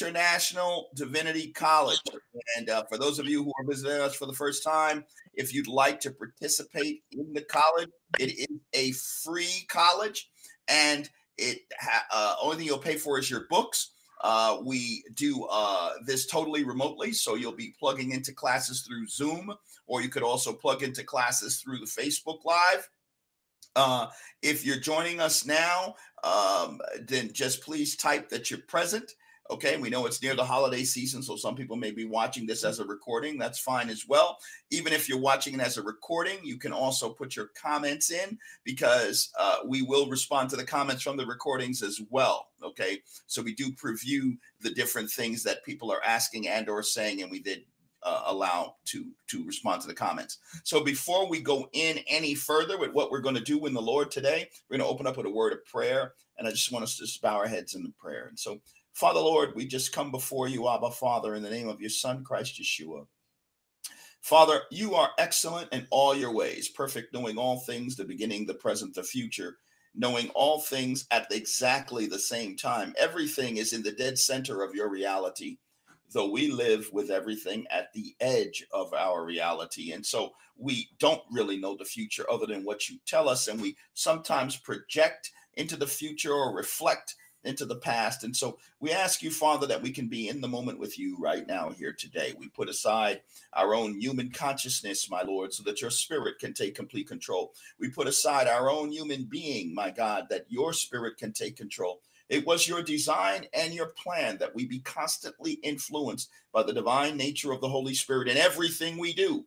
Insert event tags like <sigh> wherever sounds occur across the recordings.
International Divinity College. And uh, for those of you who are visiting us for the first time, if you'd like to participate in the college, it is a free college, and it uh, only thing you'll pay for is your books. Uh, we do uh, this totally remotely, so you'll be plugging into classes through Zoom, or you could also plug into classes through the Facebook Live. Uh, if you're joining us now, um, then just please type that you're present. Okay, we know it's near the holiday season, so some people may be watching this as a recording. That's fine as well. Even if you're watching it as a recording, you can also put your comments in because uh, we will respond to the comments from the recordings as well. Okay, so we do preview the different things that people are asking and or saying, and we did uh, allow to to respond to the comments. So before we go in any further with what we're going to do in the Lord today, we're going to open up with a word of prayer, and I just want us to just bow our heads in the prayer. And so. Father, Lord, we just come before you, Abba, Father, in the name of your Son, Christ Yeshua. Father, you are excellent in all your ways, perfect, knowing all things, the beginning, the present, the future, knowing all things at exactly the same time. Everything is in the dead center of your reality, though we live with everything at the edge of our reality. And so we don't really know the future other than what you tell us. And we sometimes project into the future or reflect into the past. And so we ask you, Father, that we can be in the moment with you right now here today. We put aside our own human consciousness, my Lord, so that your spirit can take complete control. We put aside our own human being, my God, that your spirit can take control. It was your design and your plan that we be constantly influenced by the divine nature of the Holy Spirit in everything we do.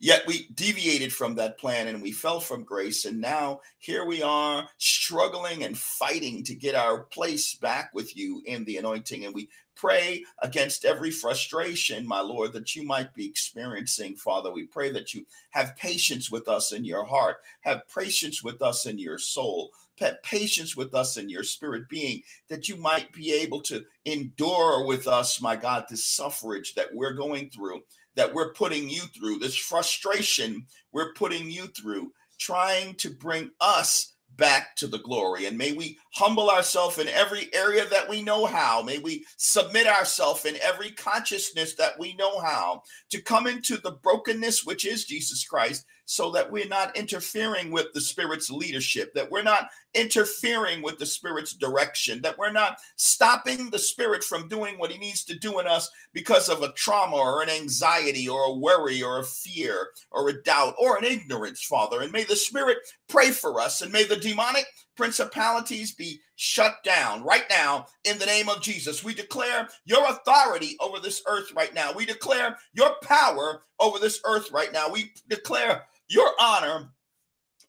Yet we deviated from that plan and we fell from grace. And now here we are struggling and fighting to get our place back with you in the anointing. And we pray against every frustration, my Lord, that you might be experiencing, Father. We pray that you have patience with us in your heart, have patience with us in your soul. Have patience with us in your spirit being, that you might be able to endure with us, my God, this suffrage that we're going through that we're putting you through, this frustration we're putting you through, trying to bring us back to the glory. And may we humble ourselves in every area that we know how. May we submit ourselves in every consciousness that we know how to come into the brokenness, which is Jesus Christ, so that we're not interfering with the Spirit's leadership, that we're not interfering with the Spirit's direction, that we're not stopping the Spirit from doing what He needs to do in us because of a trauma or an anxiety or a worry or a fear or a doubt or an ignorance, Father. And may the Spirit pray for us and may the demonic principalities be shut down right now in the name of Jesus. We declare your authority over this earth right now. We declare your power over this earth right now. We declare your honor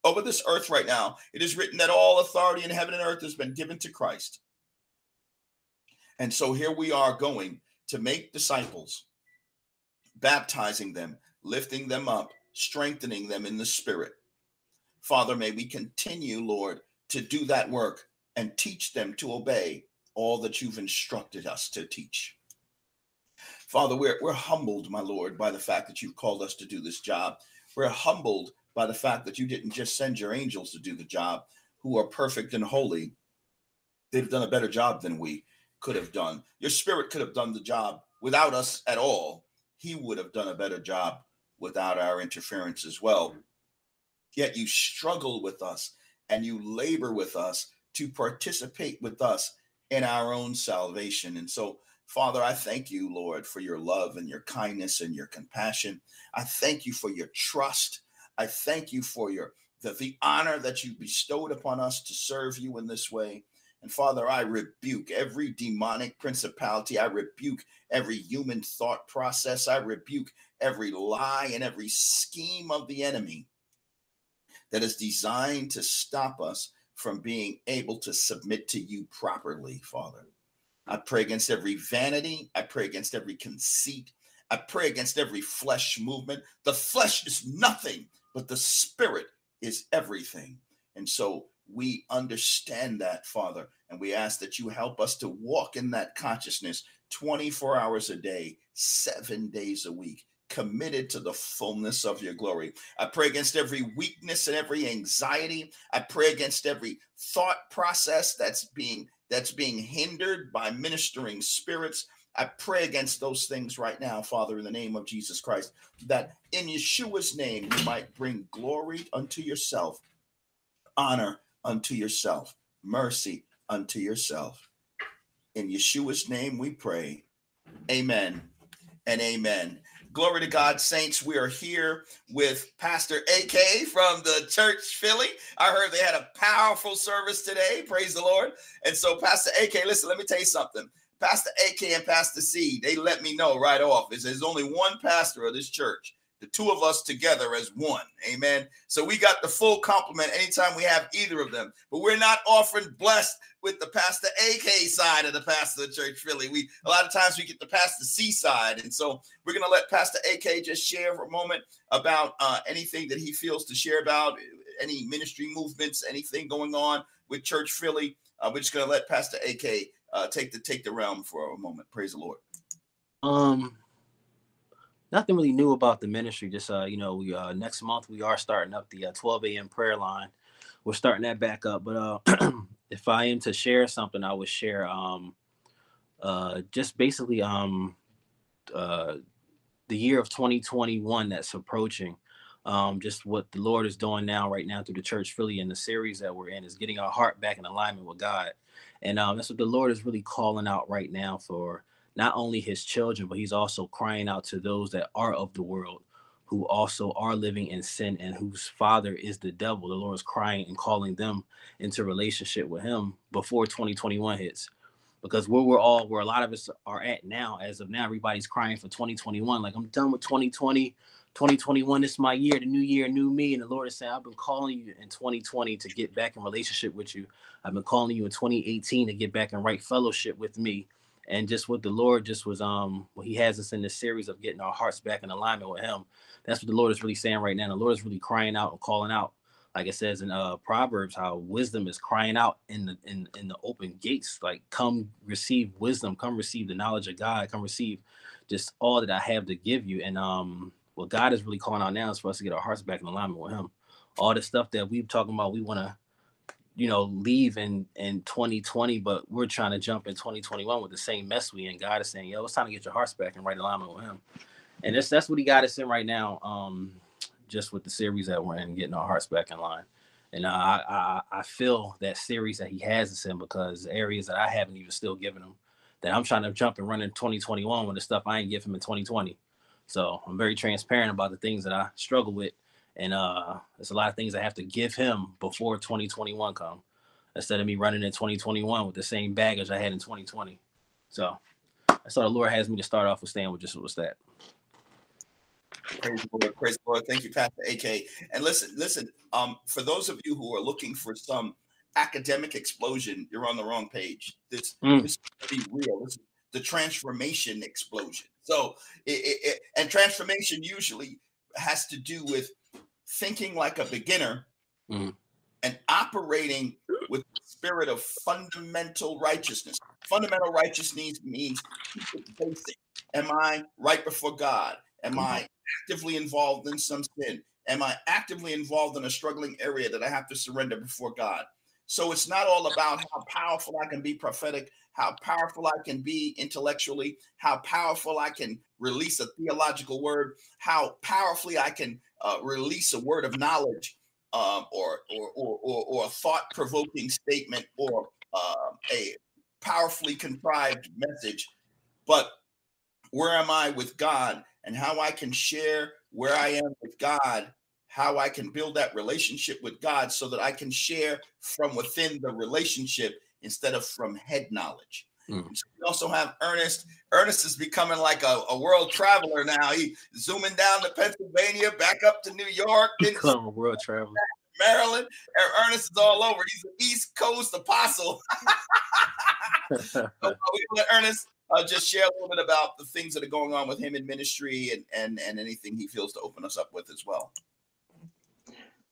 over this earth right now. It is written that all authority in heaven and earth has been given to Christ. And so here we are going to make disciples, baptizing them, lifting them up, strengthening them in the spirit. Father, may we continue, Lord, to do that work and teach them to obey all that you've instructed us to teach. Father, we're, we're humbled, my Lord, by the fact that you've called us to do this job. We're humbled by the fact that you didn't just send your angels to do the job, who are perfect and holy. They've done a better job than we could have done. Your spirit could have done the job without us at all. He would have done a better job without our interference as well. Yet you struggle with us and you labor with us to participate with us in our own salvation. And so, Father, I thank you, Lord, for your love and your kindness and your compassion. I thank you for your trust. I thank you for your the, the honor that you bestowed upon us to serve you in this way. And Father, I rebuke every demonic principality. I rebuke every human thought process. I rebuke every lie and every scheme of the enemy that is designed to stop us from being able to submit to you properly, Father. I pray against every vanity. I pray against every conceit. I pray against every flesh movement. The flesh is nothing, but the spirit is everything. And so we understand that, Father, and we ask that you help us to walk in that consciousness 24 hours a day, seven days a week, committed to the fullness of your glory. I pray against every weakness and every anxiety. I pray against every thought process that's being that's being hindered by ministering spirits. I pray against those things right now, Father, in the name of Jesus Christ, that in Yeshua's name you might bring glory unto yourself, honor unto yourself, mercy unto yourself. In Yeshua's name we pray. Amen and amen. Glory to God, saints. We are here with Pastor AK from the church Philly. I heard they had a powerful service today. Praise the Lord. And so, Pastor AK, listen, let me tell you something. Pastor AK and Pastor C, they let me know right off is there's only one pastor of this church. The two of us together as one. Amen. So we got the full complement anytime we have either of them. But we're not often blessed with the Pastor AK side of the Pastor of the Church Philly. We a lot of times we get the Pastor C side, and so we're gonna let Pastor AK just share for a moment about uh, anything that he feels to share about any ministry movements, anything going on with Church Philly. Uh, we're just gonna let Pastor AK uh, take the take the realm for a moment. Praise the Lord. Um, nothing really new about the ministry. Just uh, you know, we uh next month we are starting up the uh, 12 a.m. prayer line. We're starting that back up, but uh <clears throat> if I am to share something, I would share um uh just basically um uh the year of 2021 that's approaching. Um, just what the Lord is doing now, right now, through the church Philly and the series that we're in is getting our heart back in alignment with God. And um, that's what the Lord is really calling out right now for not only his children, but he's also crying out to those that are of the world who also are living in sin and whose father is the devil. The Lord is crying and calling them into relationship with him before 2021 hits. Because where we're all, where a lot of us are at now, as of now, everybody's crying for 2021. Like, I'm done with 2020. 2021 is my year, the new year, new me. And the Lord is saying, I've been calling you in 2020 to get back in relationship with you. I've been calling you in 2018 to get back in right fellowship with me and just what the Lord just was um he has us in this series of getting our hearts back in alignment with him. That's what the Lord is really saying right now. The Lord is really crying out and calling out, like it says in uh Proverbs, how wisdom is crying out in the in, in the open gates. Like, come receive wisdom, come receive the knowledge of God, come receive just all that I have to give you. And um what God is really calling out now is for us to get our hearts back in alignment with him. All the stuff that we've talking about, we want to you know, leave in in 2020, but we're trying to jump in 2021 with the same mess we in. God is saying, yo, it's time to get your hearts back in right alignment with him. And that's that's what he got us in right now. Um, just with the series that we're in, getting our hearts back in line. And I, I I feel that series that he has us in because areas that I haven't even still given him that I'm trying to jump and run in 2021 with the stuff I ain't give him in 2020. So I'm very transparent about the things that I struggle with and uh, there's a lot of things I have to give him before 2021 come, instead of me running in 2021 with the same baggage I had in 2020. So that's how the Lord has me to start off with staying with just with that. Praise the Lord, praise the Lord. Thank you, Pastor AK. And listen, listen. Um, for those of you who are looking for some academic explosion, you're on the wrong page. This, mm. this is be real. This is the transformation explosion. So, it, it, and transformation usually has to do with thinking like a beginner mm. and operating with the spirit of fundamental righteousness. Fundamental righteousness means basic. Am I right before God? Am mm-hmm. I actively involved in some sin? Am I actively involved in a struggling area that I have to surrender before God? So it's not all about how powerful I can be prophetic, how powerful I can be intellectually, how powerful I can release a theological word, how powerfully I can uh, release a word of knowledge um, or, or, or, or, or a thought provoking statement or uh, a powerfully contrived message. But where am I with God and how I can share where I am with God, how I can build that relationship with God so that I can share from within the relationship instead of from head knowledge. Mm. we also have Ernest. Ernest is becoming like a, a, world traveler now. He zooming down to Pennsylvania, back up to New York, become a world traveler. Maryland. Ernest is all over. He's an East Coast apostle. <laughs> <laughs> so, uh, we let Ernest uh, just share a little bit about the things that are going on with him in ministry and and and anything he feels to open us up with as well.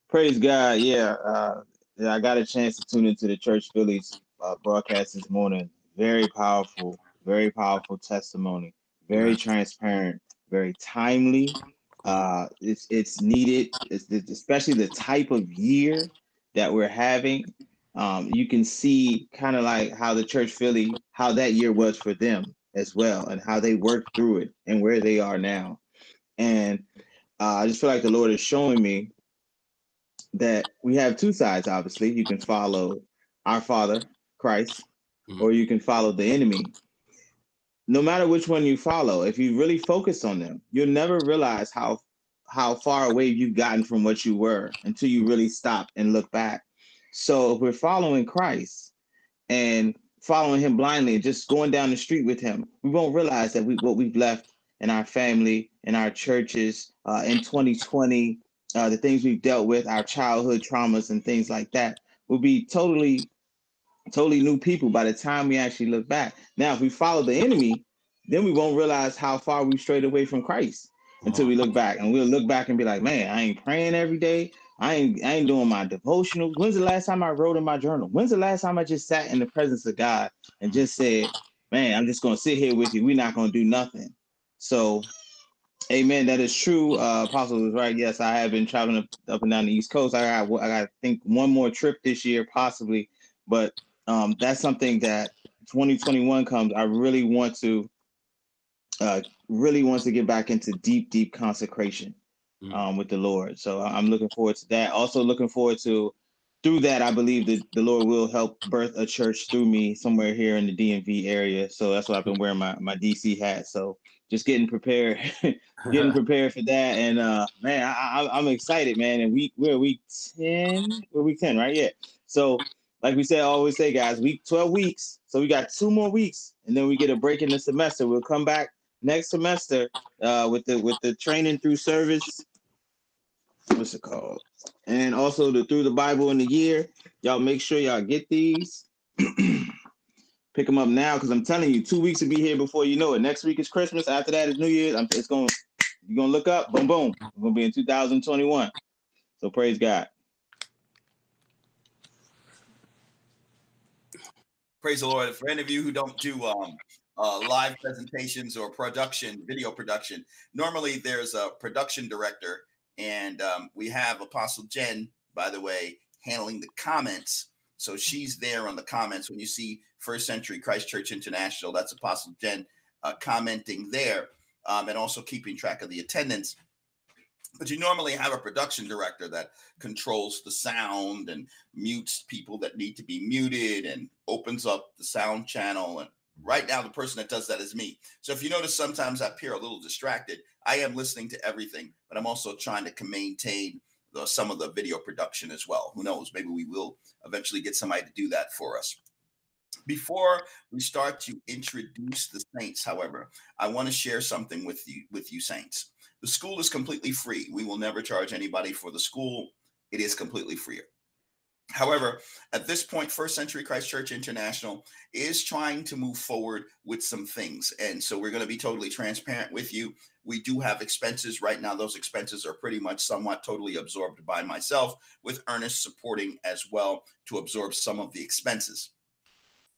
Praise God. Yeah. Uh, yeah, I got a chance to tune into the Church Phillies uh, broadcast this morning very powerful, very powerful testimony, very transparent, very timely. Uh, it's it's needed, it's, it's especially the type of year that we're having. um, you can see kind of like how the church Philly, how that year was for them as well, and how they worked through it and where they are now. And uh, I just feel like the Lord is showing me that we have two sides. Obviously, you can follow our Father Christ, mm-hmm. or you can follow the enemy. No matter which one you follow, if you really focus on them, you'll never realize how how far away you've gotten from what you were until you really stop and look back. So if we're following Christ and following him blindly just going down the street with him, we won't realize that we what we've left in our family, in our churches, uh, in 2020, uh, the things we've dealt with, our childhood traumas and things like that, will be totally, totally new people by the time we actually look back. Now, if we follow the enemy, then we won't realize how far we strayed away from Christ until we look back, and we'll look back and be like, "Man, I ain't praying every day. I ain't I ain't doing my devotional. When's the last time I wrote in my journal? When's the last time I just sat in the presence of God and just said, "Man, I'm just gonna sit here with you. We're not gonna do nothing." So Amen. That is true. Uh, Apostle is right. Yes, I have been traveling up, up and down the East Coast. I got, I got, I think, one more trip this year, possibly. But um, that's something that 2021 comes. I really want to, uh, really want to get back into deep, deep consecration mm. um, with the Lord. So I'm looking forward to that. Also, looking forward to through that, I believe that the Lord will help birth a church through me somewhere here in the DMV area. So that's why I've been wearing my my DC hat. So just getting prepared, <laughs> getting <laughs> prepared for that. And uh, man, I, am excited, man. And we we're week ten, we're week ten, right? Yeah. So like we said, always say, guys, week twelve weeks. So we got two more weeks, and then we get a break in the semester. We'll come back next semester uh, with the with the training through service. What's it called? And also the through the Bible in the year. Y'all make sure y'all get these. <clears throat> pick them up now because I'm telling you, two weeks to be here before you know it. Next week is Christmas. After that is New Year's. I'm, it's going. You're gonna look up. Boom, boom. We're gonna be in 2021. So praise God. Praise the Lord. For any of you who don't do um, uh, live presentations or production, video production, normally there's a production director, and um, we have Apostle Jen, by the way, handling the comments so she's there on the comments when you see First Century Christ Church International. That's Apostle Jen uh, commenting there um, and also keeping track of the attendance. But you normally have a production director that controls the sound and mutes people that need to be muted and opens up the sound channel. And right now, the person that does that is me. So if you notice, sometimes I appear a little distracted. I am listening to everything, but I'm also trying to maintain the, some of the video production as well. Who knows? Maybe we will eventually get somebody to do that for us. Before we start to introduce the saints, however, I want to share something with you with you saints. The school is completely free. We will never charge anybody for the school. It is completely free. However, at this point, First Century Christ Church International is trying to move forward with some things. And so we're going to be totally transparent with you. We do have expenses right now. Those expenses are pretty much somewhat totally absorbed by myself, with Ernest supporting as well to absorb some of the expenses.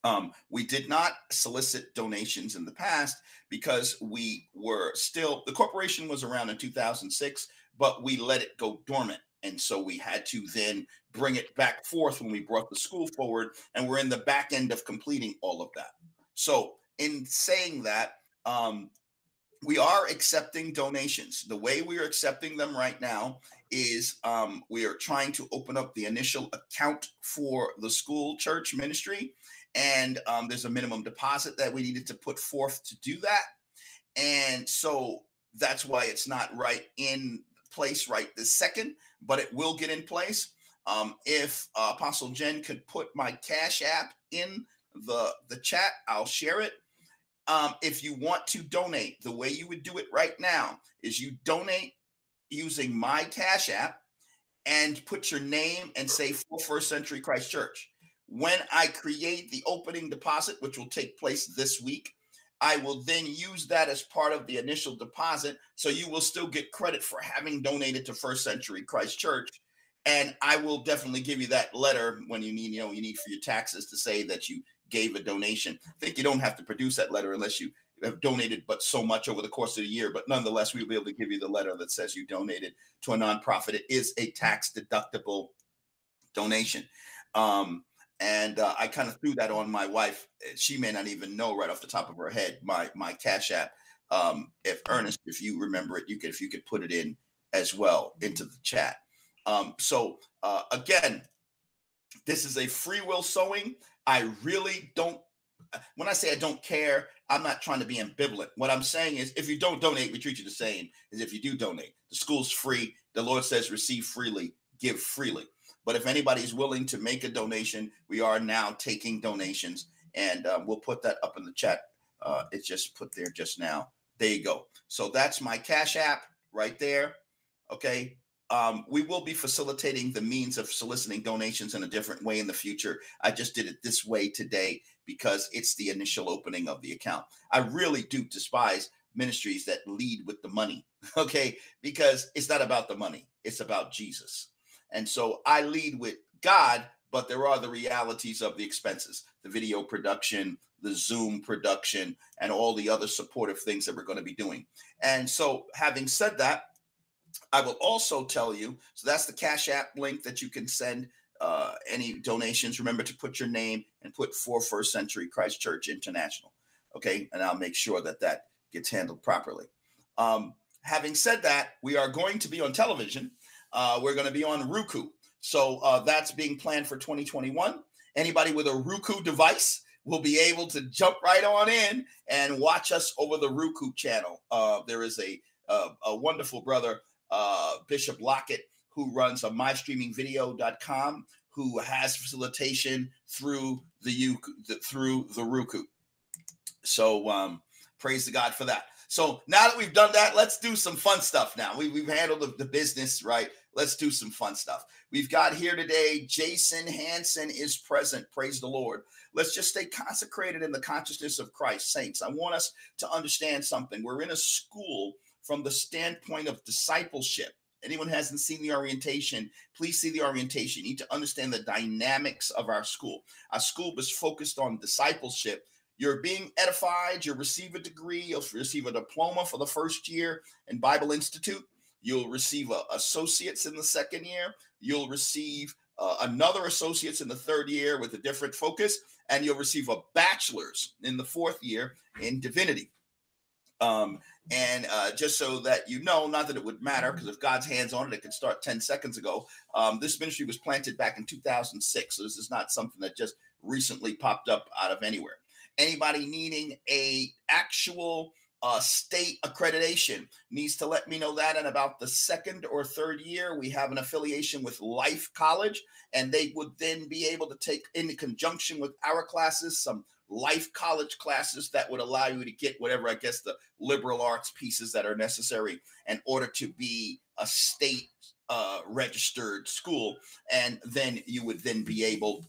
Um, we did not solicit donations in the past because we were still, the corporation was around in 2006, but we let it go dormant. And so we had to then bring it back forth when we brought the school forward. And we're in the back end of completing all of that. So, in saying that, um, we are accepting donations. The way we are accepting them right now is um, we are trying to open up the initial account for the school church ministry. And um, there's a minimum deposit that we needed to put forth to do that. And so that's why it's not right in place right this second, but it will get in place. Um, if uh, Apostle Jen could put my Cash App in the the chat, I'll share it. Um, if you want to donate, the way you would do it right now is you donate using my Cash App and put your name and say for First Century Christ Church. When I create the opening deposit, which will take place this week, I will then use that as part of the initial deposit. So you will still get credit for having donated to First Century Christ Church. And I will definitely give you that letter when you need, you know, you need for your taxes to say that you gave a donation. I think you don't have to produce that letter unless you have donated but so much over the course of the year. But nonetheless, we'll be able to give you the letter that says you donated to a nonprofit. It is a tax deductible donation. Um, and uh, I kind of threw that on my wife. She may not even know right off the top of her head my my Cash App. Um, if Ernest, if you remember it, you could if you could put it in as well into the chat. Um, so uh, again, this is a free will sowing. I really don't. When I say I don't care, I'm not trying to be ambivalent. What I'm saying is, if you don't donate, we treat you the same as if you do donate. The school's free. The Lord says, receive freely, give freely. But if anybody's willing to make a donation, we are now taking donations, and uh, we'll put that up in the chat. Uh, it's just put there just now. There you go. So that's my Cash App right there. Okay. Um, we will be facilitating the means of soliciting donations in a different way in the future. I just did it this way today because it's the initial opening of the account. I really do despise ministries that lead with the money, <laughs> okay? Because it's not about the money, it's about Jesus. And so I lead with God, but there are the realities of the expenses, the video production, the Zoom production, and all the other supportive things that we're going to be doing. And so, having said that, I will also tell you so that's the Cash App link that you can send uh, any donations. Remember to put your name and put for First Century Christ Church International. Okay. And I'll make sure that that gets handled properly. Um, having said that, we are going to be on television. Uh, we're going to be on Roku. So uh, that's being planned for 2021. Anybody with a Roku device will be able to jump right on in and watch us over the Roku channel. Uh, there is a, a, a wonderful brother, uh, Bishop Lockett, who runs a mystreamingvideo.com, who has facilitation through the, through the Roku. So um, praise the God for that. So now that we've done that, let's do some fun stuff now. We, we've handled the, the business, right? Let's do some fun stuff. We've got here today, Jason Hanson is present. Praise the Lord. Let's just stay consecrated in the consciousness of Christ, saints. I want us to understand something. We're in a school from the standpoint of discipleship. Anyone hasn't seen the orientation, please see the orientation. You need to understand the dynamics of our school. Our school was focused on discipleship. You're being edified, you'll receive a degree, you'll receive a diploma for the first year in Bible Institute. You'll receive a associates in the second year. You'll receive uh, another associates in the third year with a different focus, and you'll receive a bachelor's in the fourth year in divinity. Um, and uh, just so that you know, not that it would matter, because if God's hands on it, it could start 10 seconds ago. Um, this ministry was planted back in 2006. So this is not something that just recently popped up out of anywhere. Anybody needing a actual uh, state accreditation needs to let me know that in about the second or third year we have an affiliation with life college and they would then be able to take in conjunction with our classes some life college classes that would allow you to get whatever, I guess, the liberal arts pieces that are necessary in order to be a state uh, registered school. And then you would then be able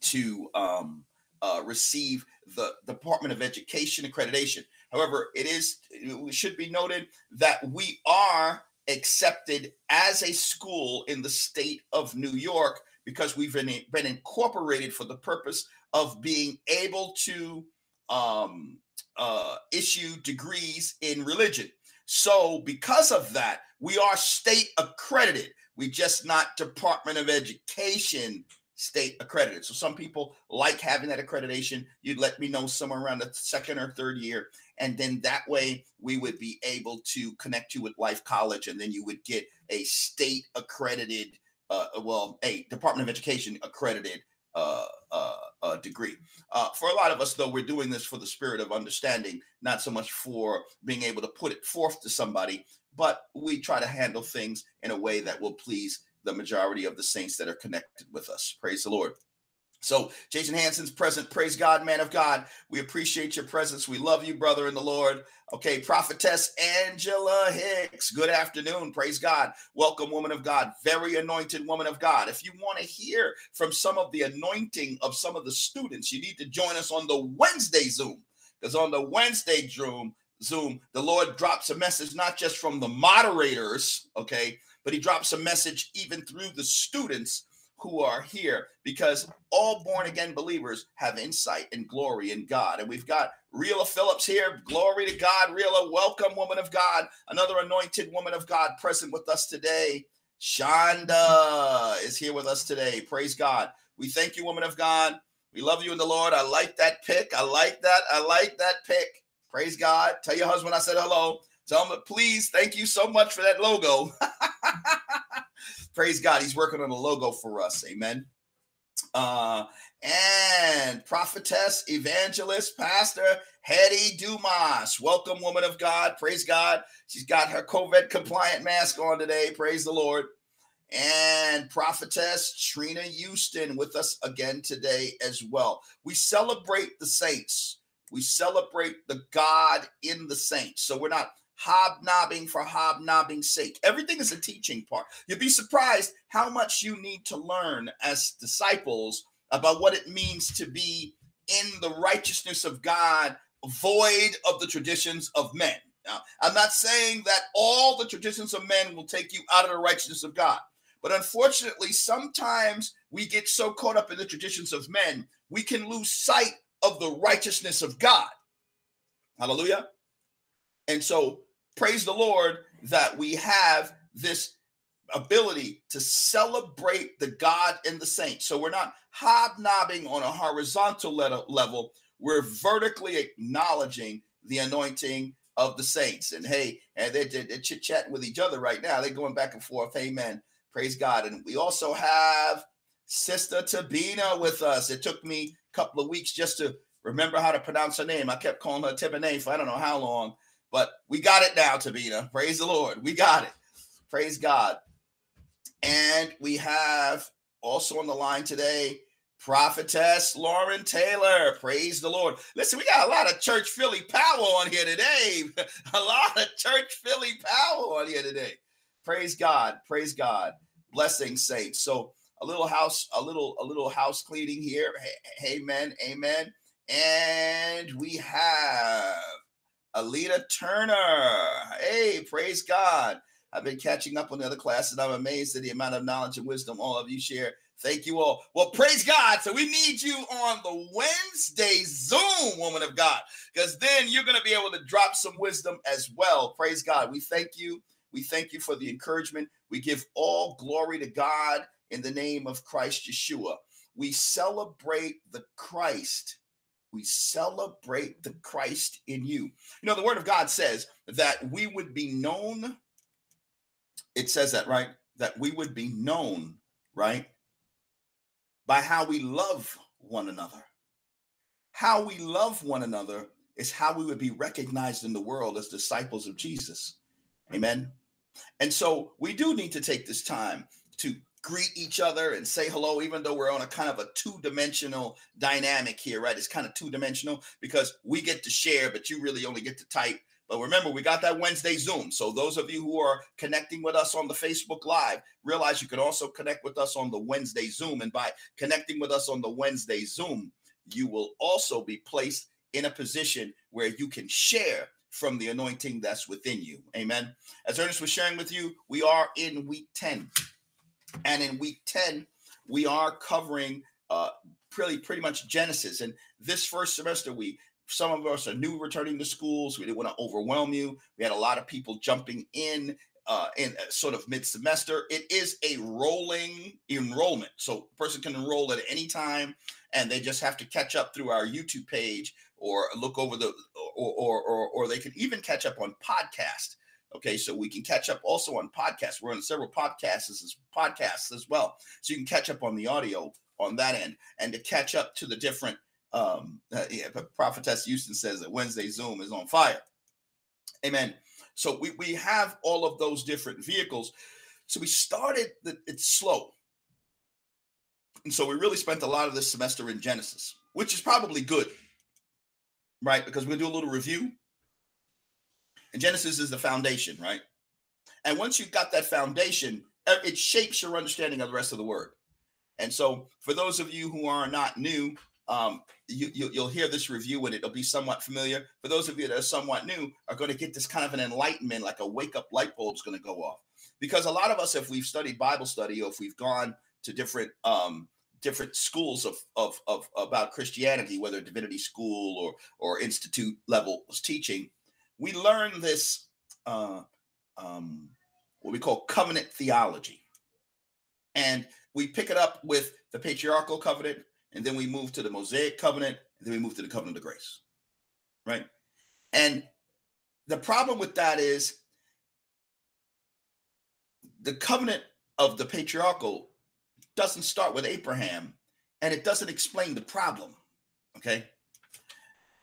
to um, uh, receive the Department of Education accreditation. However, it is it should be noted that we are accepted as a school in the state of New York because we've been, been incorporated for the purpose of being able to um, uh, issue degrees in religion. So, because of that, we are state accredited. We just not Department of Education state accredited. So, some people like having that accreditation. You'd let me know somewhere around the second or third year. And then that way we would be able to connect you with Life College, and then you would get a state accredited, uh, well, a Department of Education accredited uh, uh, uh, degree. Uh, for a lot of us, though, we're doing this for the spirit of understanding, not so much for being able to put it forth to somebody, but we try to handle things in a way that will please the majority of the saints that are connected with us. Praise the Lord. So, Jason Hanson's present. Praise God, man of God. We appreciate your presence. We love you, brother in the Lord. Okay, prophetess Angela Hicks. Good afternoon. Praise God. Welcome, woman of God. Very anointed woman of God. If you want to hear from some of the anointing of some of the students, you need to join us on the Wednesday Zoom. Because on the Wednesday Zoom, Zoom, the Lord drops a message not just from the moderators, okay, but he drops a message even through the students who are here because all born again believers have insight and glory in God. And we've got Rila Phillips here. Glory to God. Rila, welcome, woman of God. Another anointed woman of God present with us today. Shonda is here with us today. Praise God. We thank you, woman of God. We love you in the Lord. I like that pick. I like that. I like that pick. Praise God. Tell your husband I said hello. Tell him, please, thank you so much for that logo. <laughs> Praise God. He's working on a logo for us. Amen. Uh, and prophetess, evangelist, pastor Hetty Dumas. Welcome, woman of God. Praise God. She's got her COVID compliant mask on today. Praise the Lord. And prophetess Trina Houston with us again today as well. We celebrate the saints. We celebrate the God in the saints. So we're not hobnobbing for hobnobbing's sake. Everything is a teaching part. You'd be surprised how much you need to learn as disciples about what it means to be in the righteousness of God, void of the traditions of men. Now, I'm not saying that all the traditions of men will take you out of the righteousness of God. But unfortunately, sometimes we get so caught up in the traditions of men, we can lose sight of the righteousness of God. Hallelujah. And so praise the Lord that we have this ability to celebrate the God and the saints. So we're not hobnobbing on a horizontal level, we're vertically acknowledging the anointing of the saints. And hey, and they're, they're chit chatting with each other right now. They're going back and forth. Amen. Praise God. And we also have Sister Tabina with us. It took me a couple of weeks just to remember how to pronounce her name. I kept calling her Tibine for I don't know how long. But we got it now, Tabina. Praise the Lord. We got it. Praise God. And we have also on the line today, Prophetess Lauren Taylor. Praise the Lord. Listen, we got a lot of church Philly power on here today. <laughs> a lot of church Philly power on here today. Praise God. Praise God. Blessing saints. So a little house, a little, a little house cleaning here. Amen. Amen. And we have Alita Turner. Hey, praise God. I've been catching up on the other classes. I'm amazed at the amount of knowledge and wisdom all of you share. Thank you all. Well, praise God. So we need you on the Wednesday Zoom, woman of God, because then you're going to be able to drop some wisdom as well. Praise God. We thank you. We thank you for the encouragement. We give all glory to God in the name of Christ Yeshua. We celebrate the Christ we celebrate the Christ in you. You know, the word of God says that we would be known. It says that, right? That we would be known, right? By how we love one another. How we love one another is how we would be recognized in the world as disciples of Jesus. Amen. And so we do need to take this time to greet each other and say hello, even though we're on a kind of a two dimensional dynamic here, right? It's kind of two dimensional because we get to share, but you really only get to type. But remember, we got that Wednesday Zoom. So those of you who are connecting with us on the Facebook Live, realize you can also connect with us on the Wednesday Zoom. And by connecting with us on the Wednesday Zoom, you will also be placed in a position where you can share from the anointing that's within you. Amen. As Ernest was sharing with you, we are in week 10 and in week 10, we are covering uh, pretty pretty much Genesis. And this first semester, we some of us are new returning to schools. We didn't want to overwhelm you. We had a lot of people jumping in uh, in uh, sort of mid semester. It is a rolling enrollment, so a person can enroll at any time, and they just have to catch up through our YouTube page or look over the or or or, or they can even catch up on podcast Okay, so we can catch up also on podcasts. We're on several podcasts as podcasts as well, so you can catch up on the audio on that end, and to catch up to the different. Um, uh, yeah, Prophetess Houston says that Wednesday Zoom is on fire. Amen. So we we have all of those different vehicles. So we started the, it's slow, and so we really spent a lot of this semester in Genesis, which is probably good, right? Because we'll do a little review and Genesis is the foundation, right? And once you've got that foundation, it shapes your understanding of the rest of the word. And so, for those of you who are not new, um, you, you, will hear this review and it'll be somewhat familiar. For those of you that are somewhat new, are going to get this kind of an enlightenment, like a wake up light bulb is going to go off. Because a lot of us, if we've studied Bible study or if we've gone to different um, different schools of, of, of about Christianity, whether divinity school or or institute level teaching, we learn this uh, um, what we call covenant theology. And we pick it up with the patriarchal covenant, and then we move to the Mosaic covenant, and then we move to the covenant of grace. Right? And the problem with that is the covenant of the patriarchal doesn't start with Abraham and it doesn't explain the problem. Okay.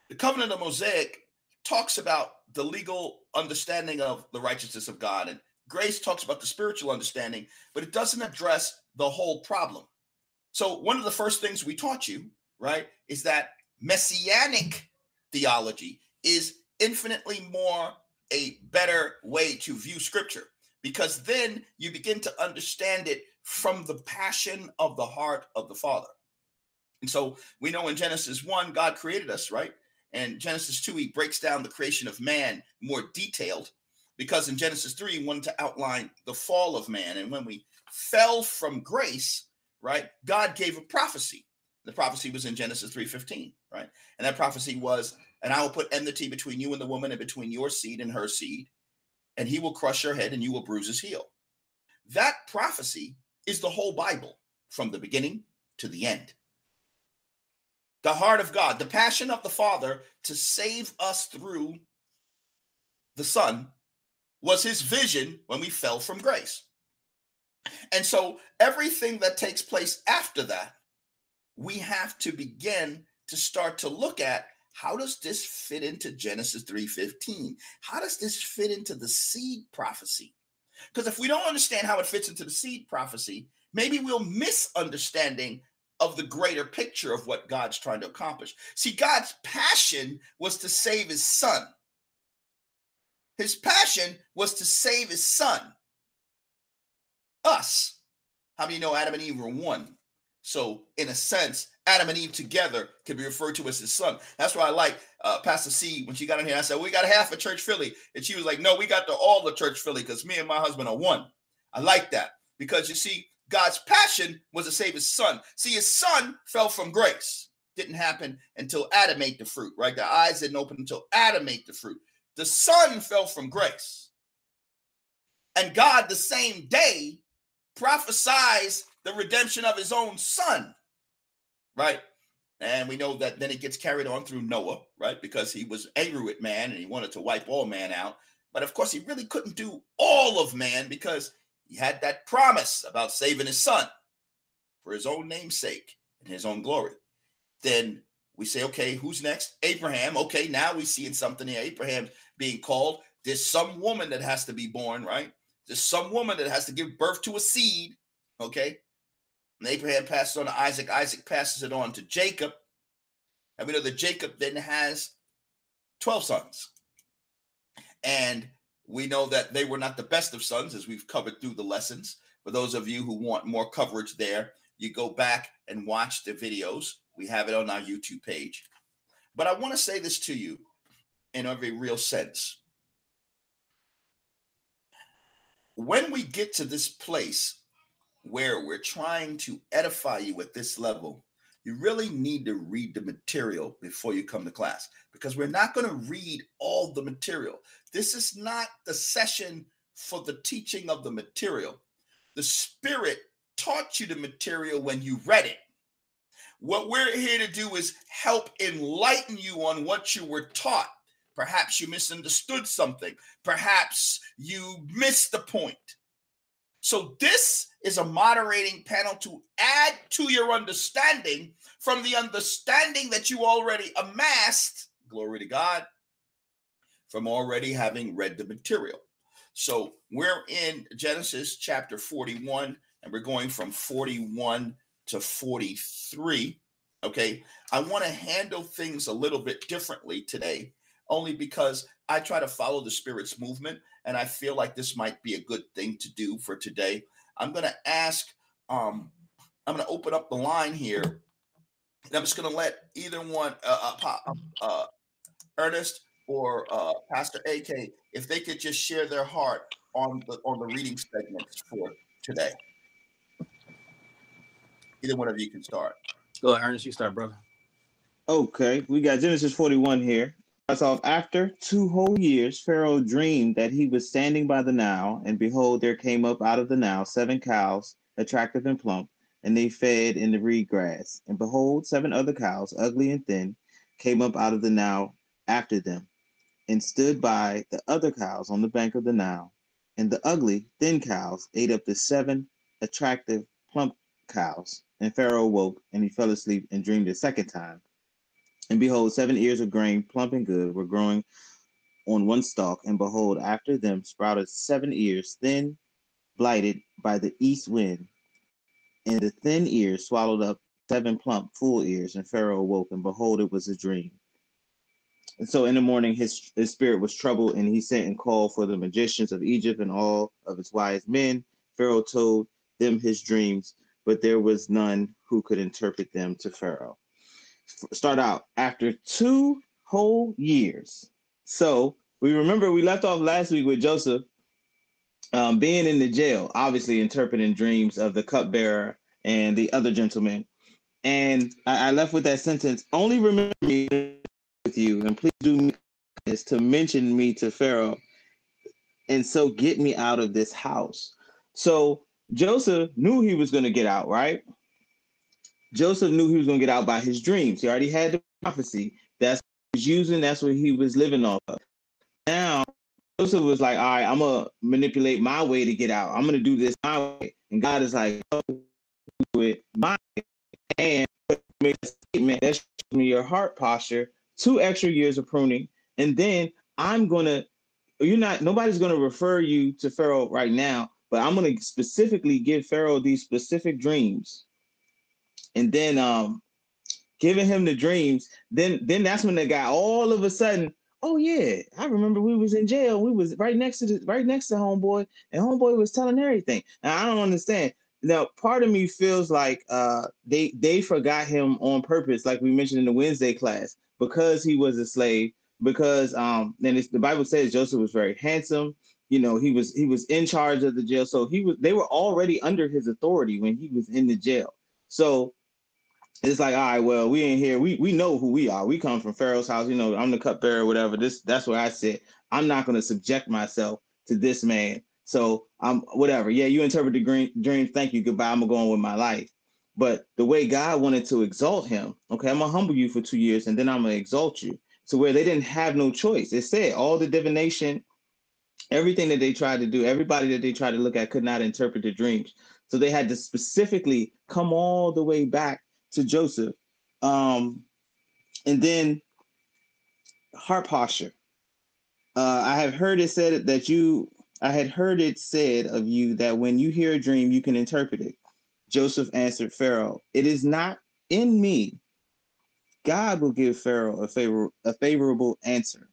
The covenant of Mosaic talks about the legal understanding of the righteousness of God, and grace talks about the spiritual understanding, but it doesn't address the whole problem. So, one of the first things we taught you, right, is that messianic theology is infinitely more a better way to view scripture because then you begin to understand it from the passion of the heart of the Father. And so we know in Genesis 1, God created us, right? And Genesis 2, he breaks down the creation of man more detailed because in Genesis 3, he wanted to outline the fall of man. And when we fell from grace, right, God gave a prophecy. The prophecy was in Genesis 3:15, right? And that prophecy was, and I will put enmity between you and the woman and between your seed and her seed, and he will crush your head and you will bruise his heel. That prophecy is the whole Bible from the beginning to the end the heart of God, the passion of the Father to save us through the Son was his vision when we fell from grace. And so everything that takes place after that, we have to begin to start to look at how does this fit into Genesis 3:15? How does this fit into the seed prophecy? Because if we don't understand how it fits into the seed prophecy, maybe we'll misunderstanding of the greater picture of what God's trying to accomplish. See, God's passion was to save his son. His passion was to save his son. Us. How many know Adam and Eve were one? So, in a sense, Adam and Eve together can be referred to as his son. That's why I like uh, Pastor C when she got in here. I said, We got half of Church Philly. And she was like, No, we got the all the Church Philly because me and my husband are one. I like that because you see, God's passion was to save his son. See, his son fell from grace. Didn't happen until Adam ate the fruit, right? The eyes didn't open until Adam ate the fruit. The son fell from grace. And God, the same day, prophesies the redemption of his own son, right? And we know that then it gets carried on through Noah, right? Because he was angry with man and he wanted to wipe all man out. But of course, he really couldn't do all of man because he had that promise about saving his son for his own name's sake and his own glory. Then we say, okay, who's next? Abraham. Okay, now we see in something here. Abraham being called. There's some woman that has to be born, right? There's some woman that has to give birth to a seed. Okay. And Abraham passes on to Isaac. Isaac passes it on to Jacob. And we know that Jacob then has 12 sons. And we know that they were not the best of sons, as we've covered through the lessons. For those of you who want more coverage there, you go back and watch the videos. We have it on our YouTube page. But I want to say this to you in a very real sense. When we get to this place where we're trying to edify you at this level, you really need to read the material before you come to class because we're not going to read all the material. This is not the session for the teaching of the material. The Spirit taught you the material when you read it. What we're here to do is help enlighten you on what you were taught. Perhaps you misunderstood something. Perhaps you missed the point. So, this is a moderating panel to add to your understanding from the understanding that you already amassed, glory to God, from already having read the material. So, we're in Genesis chapter 41, and we're going from 41 to 43. Okay, I want to handle things a little bit differently today, only because I try to follow the Spirit's movement and I feel like this might be a good thing to do for today. I'm going to ask, um, I'm going to open up the line here. And I'm just going to let either one, uh, uh, uh, Ernest or uh, Pastor AK, if they could just share their heart on the on the reading segments for today. Either one of you can start. Go ahead, Ernest. You start, brother. Okay, we got Genesis 41 here. Off after two whole years, Pharaoh dreamed that he was standing by the Nile, and behold, there came up out of the Nile seven cows, attractive and plump, and they fed in the reed grass. And behold, seven other cows, ugly and thin, came up out of the Nile after them, and stood by the other cows on the bank of the Nile. And the ugly, thin cows ate up the seven attractive, plump cows. And Pharaoh awoke, and he fell asleep and dreamed a second time. And behold, seven ears of grain, plump and good, were growing on one stalk. And behold, after them sprouted seven ears, thin, blighted by the east wind. And the thin ears swallowed up seven plump, full ears. And Pharaoh awoke, and behold, it was a dream. And so in the morning, his, his spirit was troubled, and he sent and called for the magicians of Egypt and all of his wise men. Pharaoh told them his dreams, but there was none who could interpret them to Pharaoh. Start out after two whole years. So we remember we left off last week with Joseph um, being in the jail, obviously interpreting dreams of the cupbearer and the other gentleman. And I, I left with that sentence only remember me with you, and please do me is to mention me to Pharaoh, and so get me out of this house. So Joseph knew he was going to get out, right? Joseph knew he was going to get out by his dreams. He already had the prophecy. That's what he was using. That's what he was living off of. Now, Joseph was like, all right, I'm going to manipulate my way to get out. I'm going to do this my way. And God is like, oh, do it my way. And make a statement that shows me your heart posture, two extra years of pruning. And then I'm going to, you're not, nobody's going to refer you to Pharaoh right now but I'm going to specifically give Pharaoh these specific dreams. And then um giving him the dreams, then then that's when the guy all of a sudden, oh yeah, I remember we was in jail. We was right next to the right next to homeboy, and homeboy was telling everything. Now I don't understand. Now part of me feels like uh they they forgot him on purpose, like we mentioned in the Wednesday class, because he was a slave, because um then the Bible says Joseph was very handsome you know he was he was in charge of the jail so he was they were already under his authority when he was in the jail so it's like all right well we ain't here. We we know who we are. We come from pharaoh's house. You know i'm the cupbearer whatever. This that's where i sit. I'm not to subject myself to this man. So i'm whatever. Yeah you interpret the green dream. Thank you. Goodbye. I'm going with my life. But the way god wanted to exalt him okay i'm gonna humble you for two years and then i'm gonna exalt you. To where they didn't have no choice. It said all the divination everything that they tried to do, everybody that they tried to look at could not interpret the dreams. So they had to specifically come all the way back to Joseph. Um, and then heart posture. Uh, I have heard it said that you, I had heard it said of you that when you hear a dream, you can interpret it. Joseph answered Pharaoh, It is not in me. God will give Pharaoh a favor a favorable answer.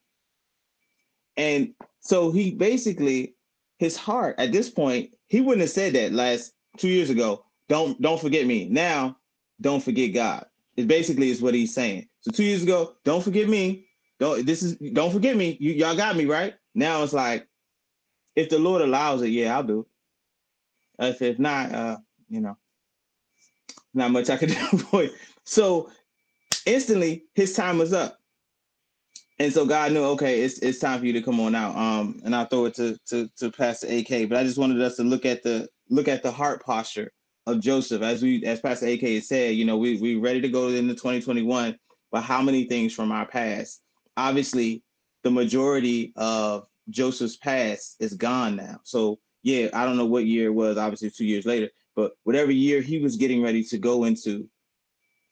And so he basically, his heart at this point, he wouldn't have said that last two years ago. Don't don't forget me. Now, don't forget God. It basically is what he's saying. So two years ago, don't forget me. Don't this is don't forget me. You y'all got me right. Now it's like, if the Lord allows it, yeah, I'll do. If if not, uh, you know, not much I can <laughs> do for it. So instantly, his time was up and so God knew, okay, it's it's time for you to come on out. Um, and I'll throw it to to to Pastor AK. But I just wanted us to look at the look at the heart posture of Joseph, as we as Pastor AK said. You know, we we ready to go into 2021, but how many things from our past? Obviously, the majority of Joseph's past is gone now. So yeah, I don't know what year it was. Obviously, two years later, but whatever year he was getting ready to go into,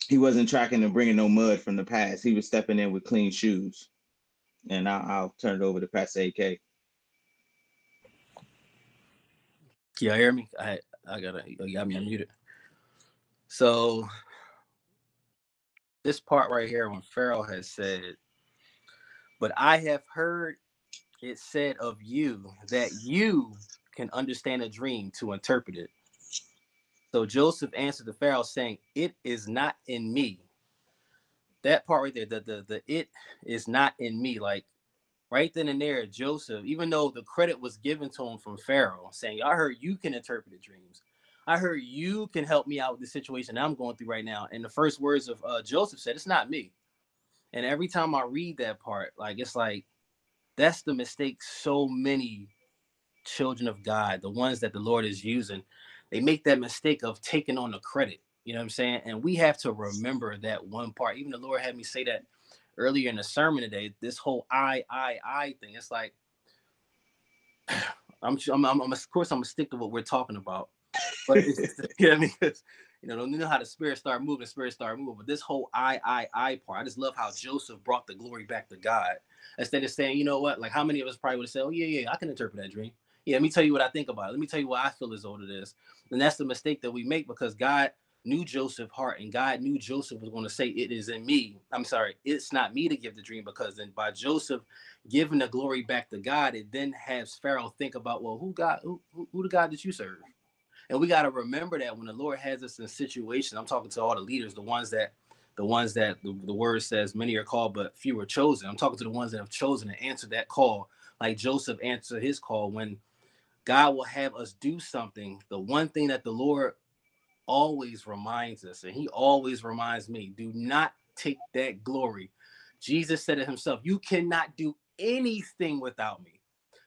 he wasn't tracking and bringing no mud from the past. He was stepping in with clean shoes and I'll, I'll turn it over to Pastor AK. Y'all hear me? I I gotta you got me unmuted. So this part right here when Pharaoh has said, but I have heard it said of you that you can understand a dream to interpret it. So Joseph answered the Pharaoh, saying, It is not in me that part right there, the the the it is not in me. Like right then and there, Joseph, even though the credit was given to him from Pharaoh, saying, I heard you can interpret the dreams. I heard you can help me out with the situation I'm going through right now. And the first words of uh, Joseph said, It's not me. And every time I read that part, like it's like that's the mistake so many children of God, the ones that the Lord is using, they make that mistake of taking on the credit. You know what I'm saying? And we have to remember that one part. Even the Lord had me say that earlier in the sermon today. This whole I, I, I thing. It's like <sighs> I'm, I'm, I'm, of course I'm gonna stick to what we're talking about. But it's, <laughs> you know you know, don't know how the spirit start moving, the spirit start moving. But this whole I, I, I part, I just love how Joseph brought the glory back to God instead of saying, you know what, like how many of us probably would say, oh yeah, yeah, I can interpret that dream. Yeah, let me tell you what I think about it. Let me tell you what I feel as though it is. And that's the mistake that we make because God knew Joseph's heart and God knew Joseph was going to say, It is in me. I'm sorry, it's not me to give the dream because then by Joseph giving the glory back to God, it then has Pharaoh think about, Well, who God, who, who, who the God that you serve? And we got to remember that when the Lord has us in situations, I'm talking to all the leaders, the ones that the ones that the, the word says many are called, but few are chosen. I'm talking to the ones that have chosen to answer that call, like Joseph answered his call when God will have us do something. The one thing that the Lord always reminds us, and he always reminds me, do not take that glory. Jesus said it himself, you cannot do anything without me.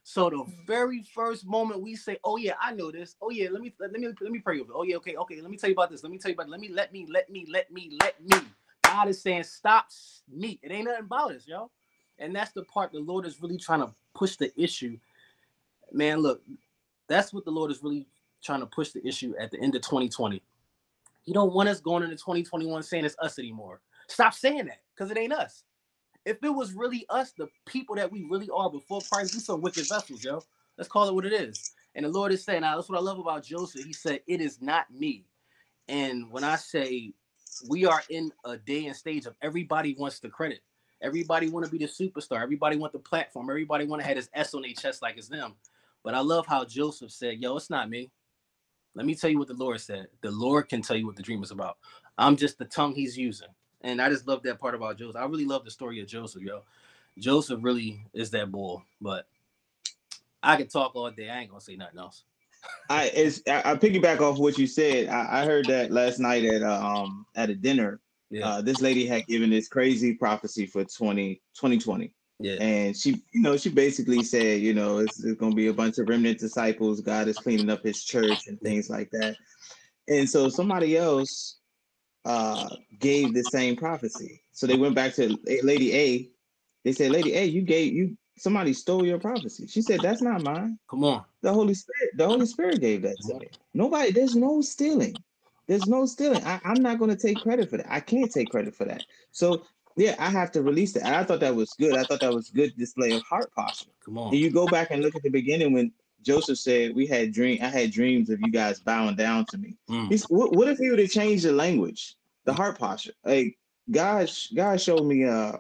So the mm. very first moment we say, "Oh yeah, I know this. Oh yeah, let me let me let me pray over. Oh yeah, okay, okay. Let me tell you about this. Let me tell you about. It. Let me let me let me let me let me. God is saying, "Stop me." It ain't nothing about us, yo. And that's the part the Lord is really trying to push the issue. Man, look, that's what the Lord is really trying to push the issue at the end of 2020. He don't want us going into 2021 saying it's us anymore. Stop saying that because it ain't us. If it was really us, the people that we really are before Christ, we some wicked vessels, yo. Let's call it what it is. And the Lord is saying, now that's what I love about Joseph. He said, It is not me. And when I say we are in a day and stage of everybody wants the credit, everybody want to be the superstar, everybody want the platform, everybody want to have his S on their chest like it's them. But I love how Joseph said, Yo, it's not me. Let me tell you what the Lord said. The Lord can tell you what the dream is about. I'm just the tongue he's using. And I just love that part about Joseph. I really love the story of Joseph, yo. Joseph really is that bull, but I could talk all day. I ain't gonna say nothing else. I it's I, I piggyback off what you said. I, I heard that last night at uh, um at a dinner. Yeah. Uh, this lady had given this crazy prophecy for 20, 2020. Yeah. And she, you know, she basically said, you know, it's, it's going to be a bunch of remnant disciples. God is cleaning up his church and things like that. And so somebody else uh, gave the same prophecy. So they went back to Lady A. They said, Lady A, you gave you somebody stole your prophecy. She said, That's not mine. Come on. The Holy Spirit, the Holy Spirit gave that to me. Nobody, there's no stealing. There's no stealing. I, I'm not going to take credit for that. I can't take credit for that. So yeah, I have to release it. I thought that was good. I thought that was good display of heart posture. Come on. And you go back and look at the beginning when Joseph said, "We had dream. I had dreams of you guys bowing down to me." Mm. He's, what, what if he would have changed the language, the heart posture? Like God, God showed me, uh,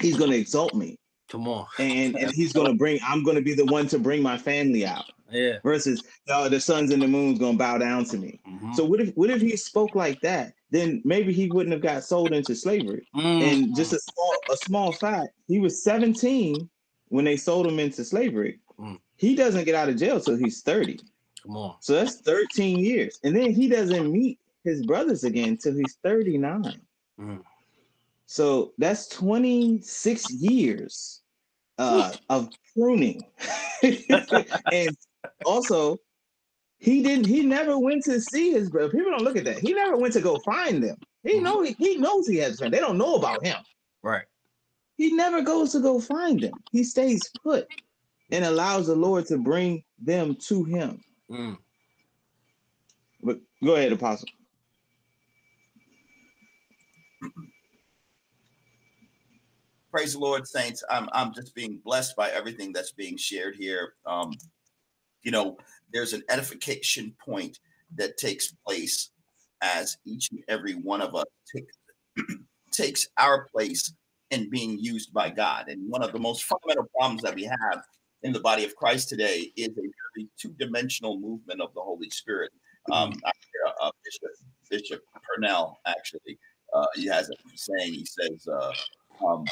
He's going to exalt me. Come on. And and <laughs> He's going to bring. I'm going to be the one to bring my family out. Yeah. Versus uh, the suns and the moon's to bow down to me. Mm-hmm. So what if what if he spoke like that? then maybe he wouldn't have got sold into slavery. Mm. And just a small, a small fact, he was 17 when they sold him into slavery. Mm. He doesn't get out of jail till he's 30. Come on. So that's 13 years. And then he doesn't meet his brothers again till he's 39. Mm. So that's 26 years uh, of pruning. <laughs> <laughs> and also, he didn't. He never went to see his brother. People don't look at that. He never went to go find them. He mm-hmm. know he, he knows he has a friend. They don't know about him. Right. He never goes to go find them. He stays put and allows the Lord to bring them to him. Mm. But go ahead, Apostle. Praise the Lord, saints. I'm I'm just being blessed by everything that's being shared here. Um, you know, there's an edification point that takes place as each and every one of us take, <clears throat> takes our place in being used by God. And one of the most fundamental problems that we have in the body of Christ today is a very two-dimensional movement of the Holy Spirit. Um, mm-hmm. I hear uh, Bishop, Bishop Purnell actually uh, he has a saying. He says, uh, um,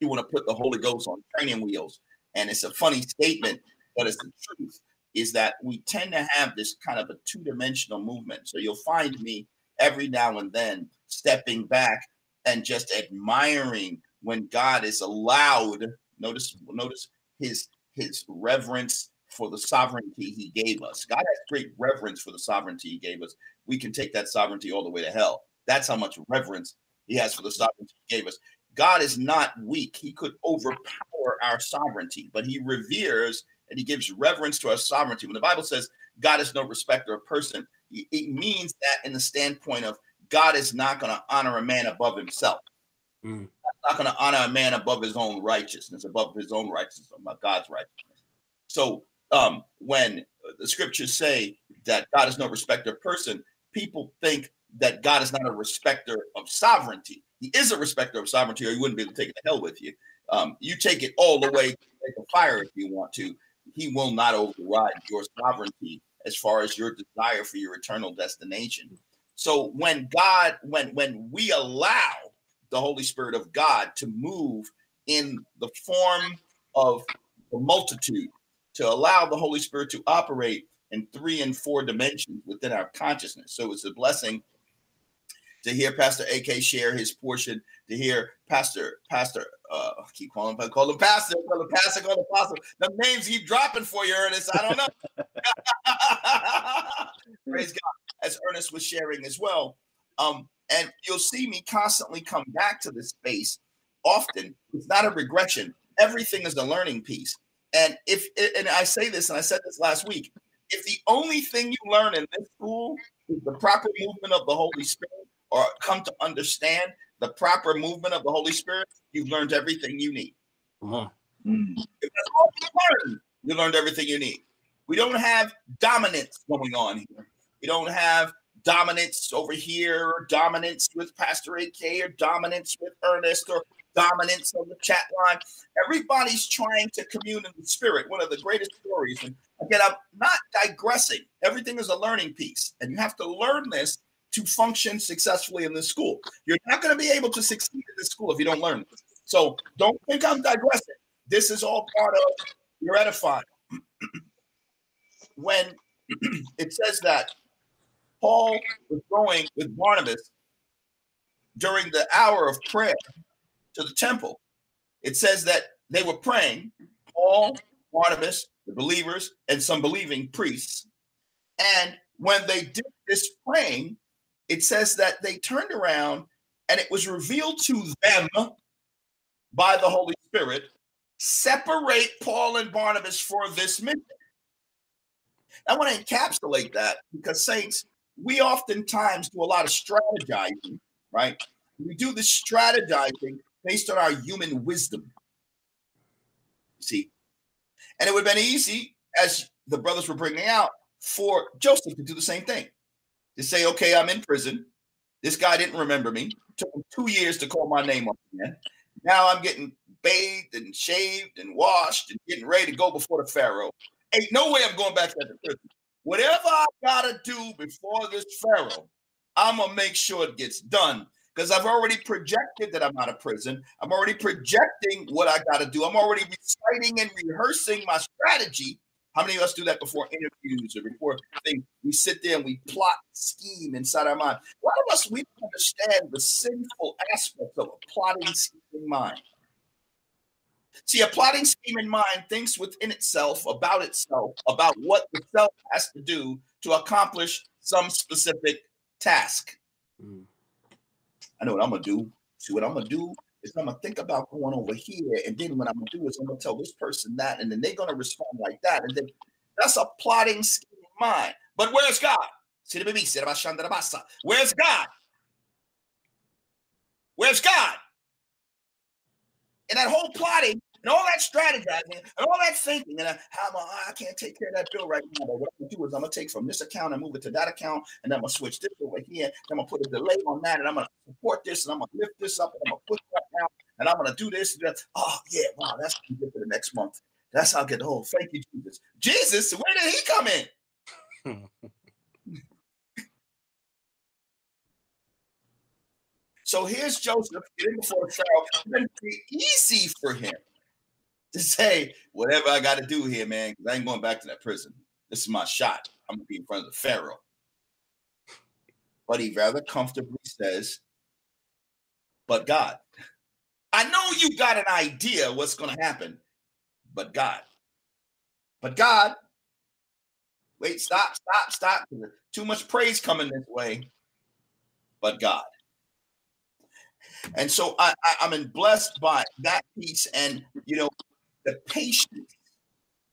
"You want to put the Holy Ghost on training wheels," and it's a funny statement, but it's the truth is that we tend to have this kind of a two-dimensional movement. So you'll find me every now and then stepping back and just admiring when God is allowed. Notice, notice his his reverence, for the sovereignty he gave us. God has great reverence for the sovereignty he gave us. We can take that sovereignty all the way to hell. That's how much reverence he has for the sovereignty he gave us. God is not weak. He could overpower our sovereignty, but he reveres and he gives reverence to our sovereignty. When the Bible says God is no respecter of person, it means that in the standpoint of God is not going to honor a man above himself. Mm. Not going to honor a man above his own righteousness, above his own righteousness, above God's righteousness. So um, when the scriptures say that God is no respecter of person, people think that God is not a respecter of sovereignty. He is a respecter of sovereignty, or he wouldn't be able to take it to hell with you. Um, you take it all the way to fire if you want to. He will not override your sovereignty as far as your desire for your eternal destination. So when God, when when we allow the Holy Spirit of God to move in the form of the multitude, to allow the Holy Spirit to operate in three and four dimensions within our consciousness. So it's a blessing to hear Pastor AK share his portion, to hear Pastor, Pastor, uh, I keep calling him, call him Pastor, call him Pastor, call him Pastor. The names keep dropping for you, Ernest. I don't know. <laughs> Praise God. As Ernest was sharing as well. Um, and you'll see me constantly come back to this space. Often, it's not a regression. Everything is a learning piece. And if and I say this, and I said this last week, if the only thing you learn in this school is the proper movement of the Holy Spirit, or come to understand the proper movement of the Holy Spirit, you've learned everything you need. Uh-huh. Mm. If that's all you learned, you learned everything you need. We don't have dominance going on here. We don't have dominance over here, or dominance with Pastor AK, or dominance with Ernest, or dominance on the chat line. Everybody's trying to commune in the spirit. One of the greatest stories. And again, I'm not digressing. Everything is a learning piece, and you have to learn this to function successfully in this school. You're not going to be able to succeed in this school if you don't learn. So don't think I'm digressing. This is all part of your edifying. <clears throat> when <clears throat> it says that Paul was going with Barnabas during the hour of prayer to the temple, it says that they were praying, Paul, Barnabas, the believers, and some believing priests. And when they did this praying, it says that they turned around and it was revealed to them by the Holy Spirit separate Paul and Barnabas for this mission. I want to encapsulate that because, saints, we oftentimes do a lot of strategizing, right? We do the strategizing based on our human wisdom. See, and it would have been easy, as the brothers were bringing out, for Joseph to do the same thing to say, okay, I'm in prison. This guy didn't remember me. It took him two years to call my name up again. Now I'm getting bathed and shaved and washed and getting ready to go before the Pharaoh. Ain't no way I'm going back to the prison. Whatever I gotta do before this Pharaoh, I'm gonna make sure it gets done because I've already projected that I'm out of prison. I'm already projecting what I got to do. I'm already reciting and rehearsing my strategy how many of us do that before interviews or before things? We sit there and we plot, scheme inside our mind. A lot of us, we don't understand the sinful aspect of a plotting, scheming mind. See, a plotting, scheming mind thinks within itself about itself, about what the self has to do to accomplish some specific task. Mm. I know what I'm going to do. See what I'm going to do is I'm gonna think about going over here, and then what I'm gonna do is I'm gonna tell this person that, and then they're gonna respond like that, and then that's a plotting scheme mind. But where's God? Where's God? Where's God? And that whole plotting and all that strategizing and all that thinking, and uh, how am I, I can't take care of that bill right now. But what I'm gonna do is I'm gonna take from this account and move it to that account, and I'm gonna switch this over here. I'm gonna put a delay on that, and I'm gonna support this, and I'm gonna lift this up, and I'm gonna put that down, and I'm gonna do this. And that. Oh yeah, wow, that's gonna get for the next month. That's how I get the whole. Thank you, Jesus. Jesus, where did he come in? <laughs> So here's Joseph getting before Pharaoh. It's going to be easy for him to say whatever I got to do here, man, because I ain't going back to that prison. This is my shot. I'm gonna be in front of the Pharaoh. But he rather comfortably says, but God. I know you got an idea what's gonna happen, but God. But God, wait, stop, stop, stop. Too much praise coming this way. But God. And so I, I, I'm blessed by that piece and, you know, the patience,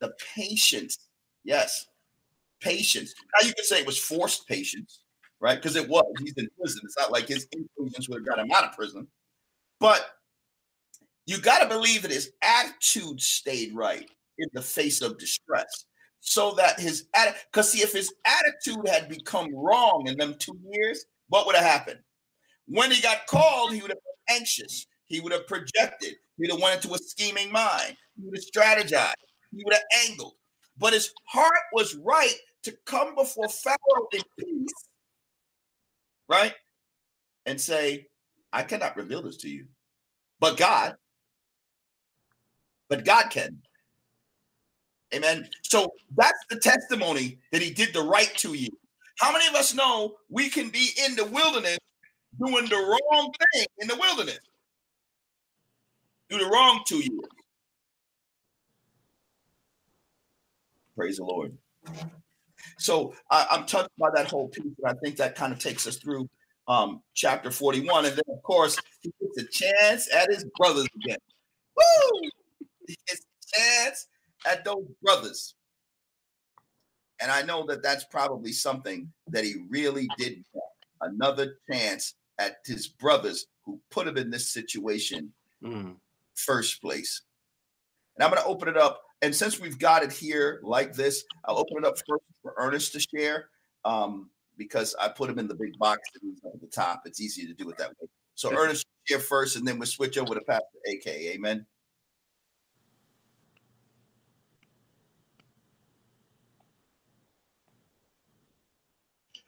the patience. Yes, patience. Now you can say it was forced patience, right? Because it was. He's in prison. It's not like his influence would have got him out of prison. But you got to believe that his attitude stayed right in the face of distress. So that his attitude, because see, if his attitude had become wrong in them two years, what would have happened? When he got called, he would have been anxious. He would have projected. He would have went into a scheming mind. He would have strategized. He would have angled. But his heart was right to come before Pharaoh in peace, right? And say, I cannot reveal this to you. But God, but God can. Amen. So that's the testimony that he did the right to you. How many of us know we can be in the wilderness doing the wrong thing in the wilderness? Do the wrong to you. Praise the Lord. So I, am touched by that whole piece, and I think that kind of takes us through um, chapter 41. And then, of course, he gets a chance at his brothers again. Woo! He gets a chance at those brothers. And I know that that's probably something that he really did want another chance at his brothers who put him in this situation mm. First place. And I'm going to open it up. And since we've got it here like this, I'll open it up first for Ernest to share um, because I put him in the big box at the top. It's easier to do it that way. So Ernest share first, and then we'll switch over to Pastor AK. Amen.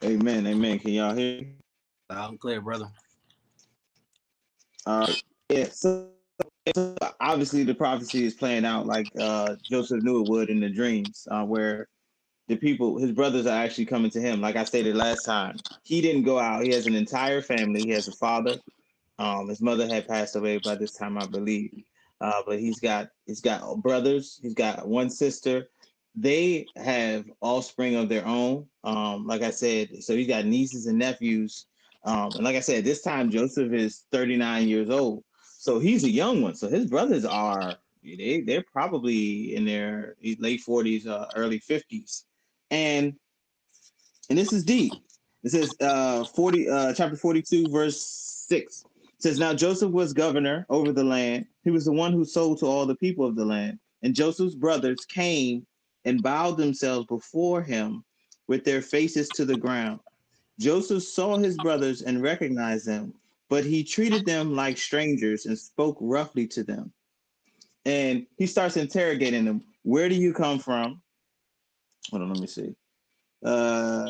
Amen. Amen. Can y'all hear? Me? Loud and clear, brother. Uh, yeah. So, so, obviously, the prophecy is playing out like uh, Joseph knew it would in the dreams, uh, where the people, his brothers, are actually coming to him. Like I stated last time, he didn't go out. He has an entire family. He has a father. Um, his mother had passed away by this time, I believe. Uh, but he's got he's got brothers. He's got one sister they have offspring of their own. Um, like I said, so he's got nieces and nephews. Um, and like I said, this time Joseph is 39 years old. So he's a young one. So his brothers are they they're probably in their late 40s, uh, early 50s. And and this is deep. It says uh 40 uh chapter 42, verse 6. It says, Now Joseph was governor over the land. He was the one who sold to all the people of the land. And Joseph's brothers came and bowed themselves before him with their faces to the ground. Joseph saw his brothers and recognized them, but he treated them like strangers and spoke roughly to them. And he starts interrogating them. Where do you come from? Hold on, let me see. Uh,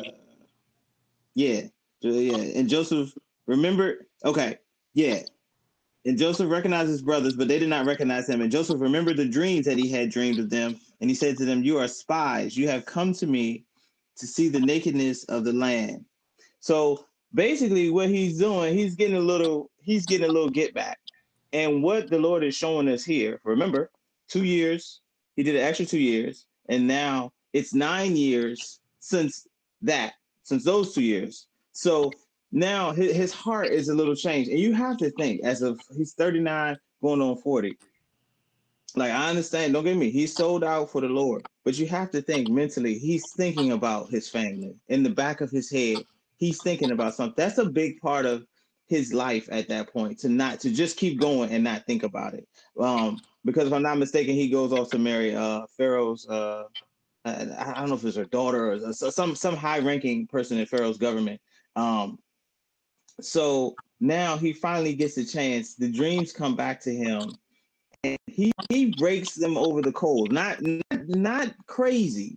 yeah, yeah. And Joseph, remember? Okay, yeah. And Joseph recognized his brothers, but they did not recognize him. And Joseph remembered the dreams that he had dreamed of them. And he said to them, You are spies. You have come to me to see the nakedness of the land. So basically, what he's doing, he's getting a little, he's getting a little get back. And what the Lord is showing us here, remember, two years, he did an extra two years, and now it's nine years since that, since those two years. So now his, heart is a little changed. And you have to think, as of he's 39, going on 40. Like I understand, don't get me, he's sold out for the Lord, but you have to think mentally, he's thinking about his family in the back of his head. He's thinking about something. That's a big part of his life at that point to not to just keep going and not think about it. Um, because if I'm not mistaken, he goes off to marry uh Pharaoh's uh I, I don't know if it's her daughter or some some high ranking person in Pharaoh's government. Um, so now he finally gets a chance. The dreams come back to him, and he he breaks them over the coals. Not not, not crazy,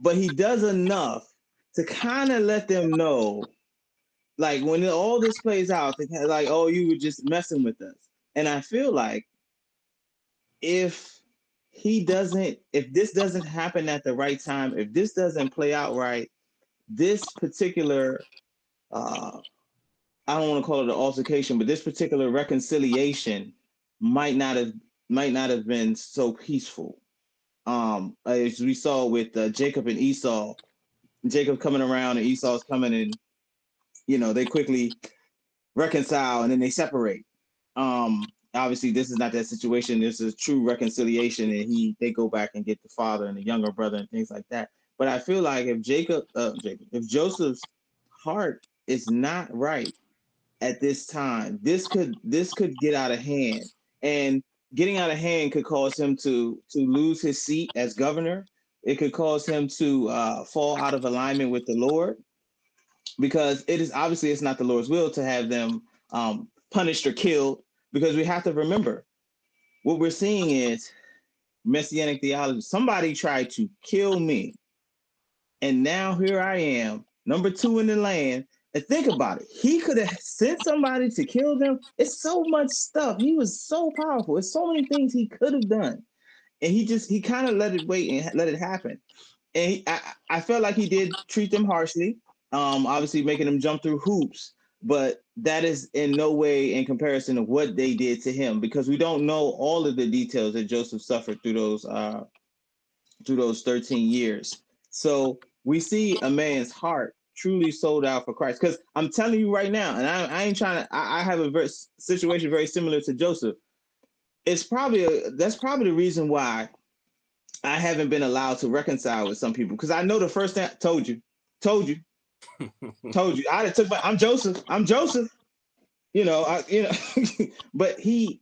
but he does enough to kind of let them know, like when all this plays out, like oh you were just messing with us. And I feel like if he doesn't, if this doesn't happen at the right time, if this doesn't play out right, this particular uh, I don't want to call it an altercation, but this particular reconciliation might not have might not have been so peaceful. Um, as we saw with uh, Jacob and Esau, Jacob coming around and Esau's coming and you know they quickly reconcile and then they separate. Um, obviously this is not that situation. This is true reconciliation, and he they go back and get the father and the younger brother and things like that. But I feel like if Jacob, uh, Jacob, if Joseph's heart is not right at this time, this could this could get out of hand, and getting out of hand could cause him to to lose his seat as governor. It could cause him to uh, fall out of alignment with the Lord, because it is obviously it's not the Lord's will to have them um, punished or killed. Because we have to remember, what we're seeing is messianic theology. Somebody tried to kill me, and now here I am, number two in the land, and think about it. He could have sent somebody to kill them. It's so much stuff. He was so powerful. It's so many things he could have done. And he just he kind of let it wait and let it happen. And he, I, I felt like he did treat them harshly. Um, obviously making them jump through hoops, but that is in no way in comparison to what they did to him because we don't know all of the details that Joseph suffered through those uh through those 13 years. So we see a man's heart truly sold out for Christ. Because I'm telling you right now, and I, I ain't trying to. I, I, have a very situation very similar to Joseph. It's probably a, that's probably the reason why I haven't been allowed to reconcile with some people. Because I know the first thing I told you, told you, <laughs> told you. I took my. I'm Joseph. I'm Joseph. You know. I you know. <laughs> but he,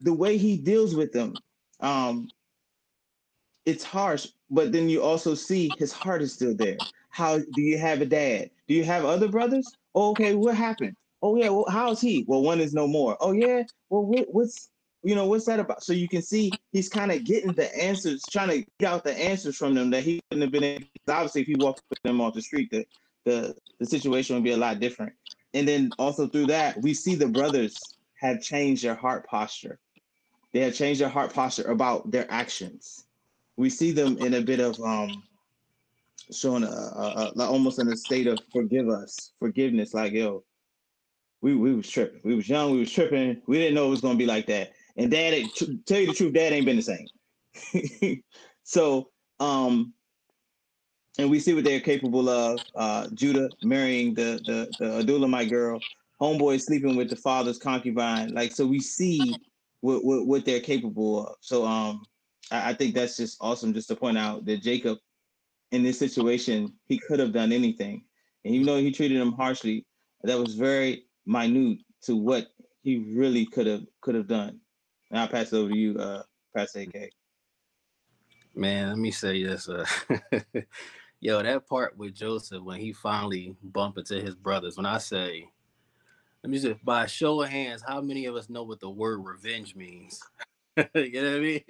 the way he deals with them, um, it's harsh. But then you also see his heart is still there. How do you have a dad? Do you have other brothers? Oh, okay, what happened? Oh yeah, well, how's he? Well, one is no more. Oh yeah, well, what, what's you know what's that about? So you can see he's kind of getting the answers, trying to get out the answers from them that he wouldn't have been. Able, obviously, if he walked with them off the street, the, the the situation would be a lot different. And then also through that, we see the brothers have changed their heart posture. They have changed their heart posture about their actions. We see them in a bit of um showing a, a, a, almost in a state of forgive us, forgiveness. Like yo, we we was tripping. We was young. We was tripping. We didn't know it was gonna be like that. And dad, tell you the truth, dad ain't been the same. <laughs> so um, and we see what they're capable of. Uh, Judah marrying the the the Adullamite girl, homeboy sleeping with the father's concubine. Like so, we see what what, what they're capable of. So um, I, I think that's just awesome. Just to point out that Jacob in this situation, he could have done anything. And even though he treated him harshly, that was very minute to what he really could have could have done. And I'll pass it over to you, uh, Pastor AK. Man, let me say this. Uh, <laughs> yo, that part with Joseph when he finally bumped into his brothers, when I say, let me say, by a show of hands, how many of us know what the word revenge means? <laughs> you know what I mean?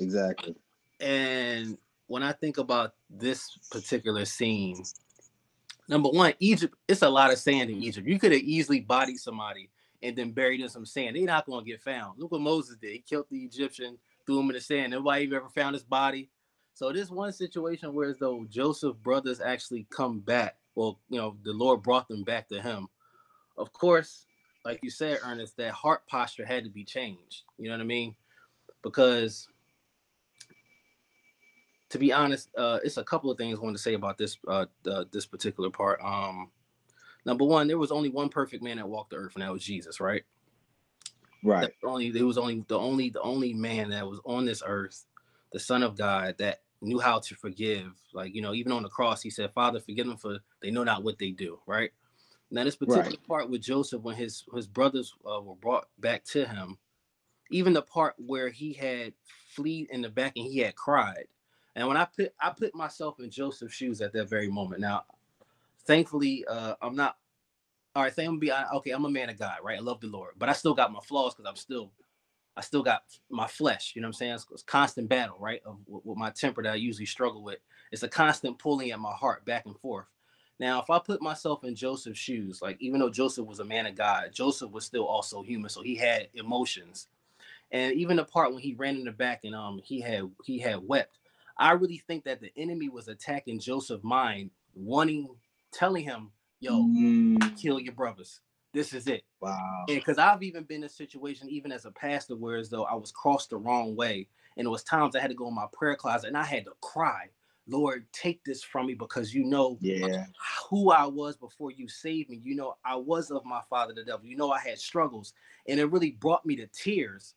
Exactly. And when I think about this particular scene, number one, Egypt, it's a lot of sand in Egypt. You could have easily bodied somebody and then buried in some sand. They're not going to get found. Look what Moses did. He killed the Egyptian, threw him in the sand. Nobody ever found his body. So this one situation where as though Joseph brothers actually come back, well, you know, the Lord brought them back to him. Of course, like you said, Ernest, that heart posture had to be changed. You know what I mean? Because to be honest, uh, it's a couple of things I want to say about this uh, uh, this particular part. Um, number one, there was only one perfect man that walked the earth, and that was Jesus, right? Right. only there was only the only the only man that was on this earth, the Son of God, that knew how to forgive. Like you know, even on the cross, he said, "Father, forgive them for they know not what they do." Right. Now, this particular right. part with Joseph, when his his brothers uh, were brought back to him, even the part where he had fleed in the back and he had cried and when I put I put myself in Joseph's shoes at that very moment. Now, thankfully, uh, I'm not. All right, say I'm be okay. I'm a man of God, right? I love the Lord, but I still got my flaws because I'm still, I still got my flesh. You know what I'm saying? It's, it's constant battle, right? Of with my temper that I usually struggle with. It's a constant pulling at my heart back and forth. Now, if I put myself in Joseph's shoes, like even though Joseph was a man of God, Joseph was still also human, so he had emotions. And even the part when he ran in the back and um he had he had wept, I really think that the enemy was attacking Joseph's mind, wanting, telling him, yo, mm. kill your brothers. This is it. Wow. And because I've even been in a situation, even as a pastor, where as though I was crossed the wrong way. And it was times I had to go in my prayer closet and I had to cry, Lord, take this from me because you know yeah. who I was before you saved me. You know, I was of my father, the devil. You know, I had struggles. And it really brought me to tears.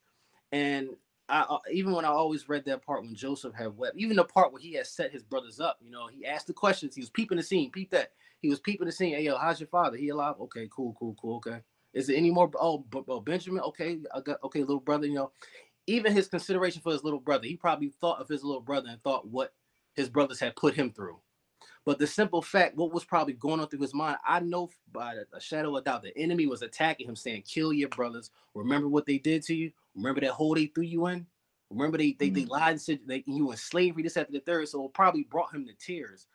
And I, uh, even when I always read that part when Joseph had wept, even the part where he had set his brothers up, you know, he asked the questions. He was peeping the scene. Peep that. He was peeping the scene. Hey, yo, how's your father? He alive? Okay, cool, cool, cool. Okay. Is there any more? Oh, oh, Benjamin. Okay, I got okay, little brother. You know, even his consideration for his little brother, he probably thought of his little brother and thought what his brothers had put him through. But the simple fact, what was probably going on through his mind, I know by a shadow of doubt, the enemy was attacking him, saying, "Kill your brothers. Remember what they did to you. Remember that hole they threw you in. Remember they they, mm-hmm. they lied and said they, you were in slavery. This after the third. So it probably brought him to tears.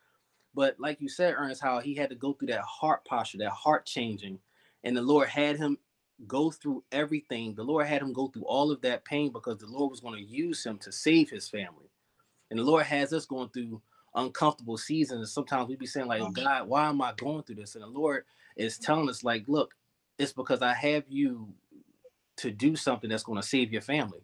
But like you said, Ernest, how he had to go through that heart posture, that heart changing, and the Lord had him go through everything. The Lord had him go through all of that pain because the Lord was going to use him to save his family. And the Lord has us going through uncomfortable seasons. And sometimes we be saying, like, oh God, why am I going through this? And the Lord is telling us, like, look, it's because I have you to do something that's going to save your family.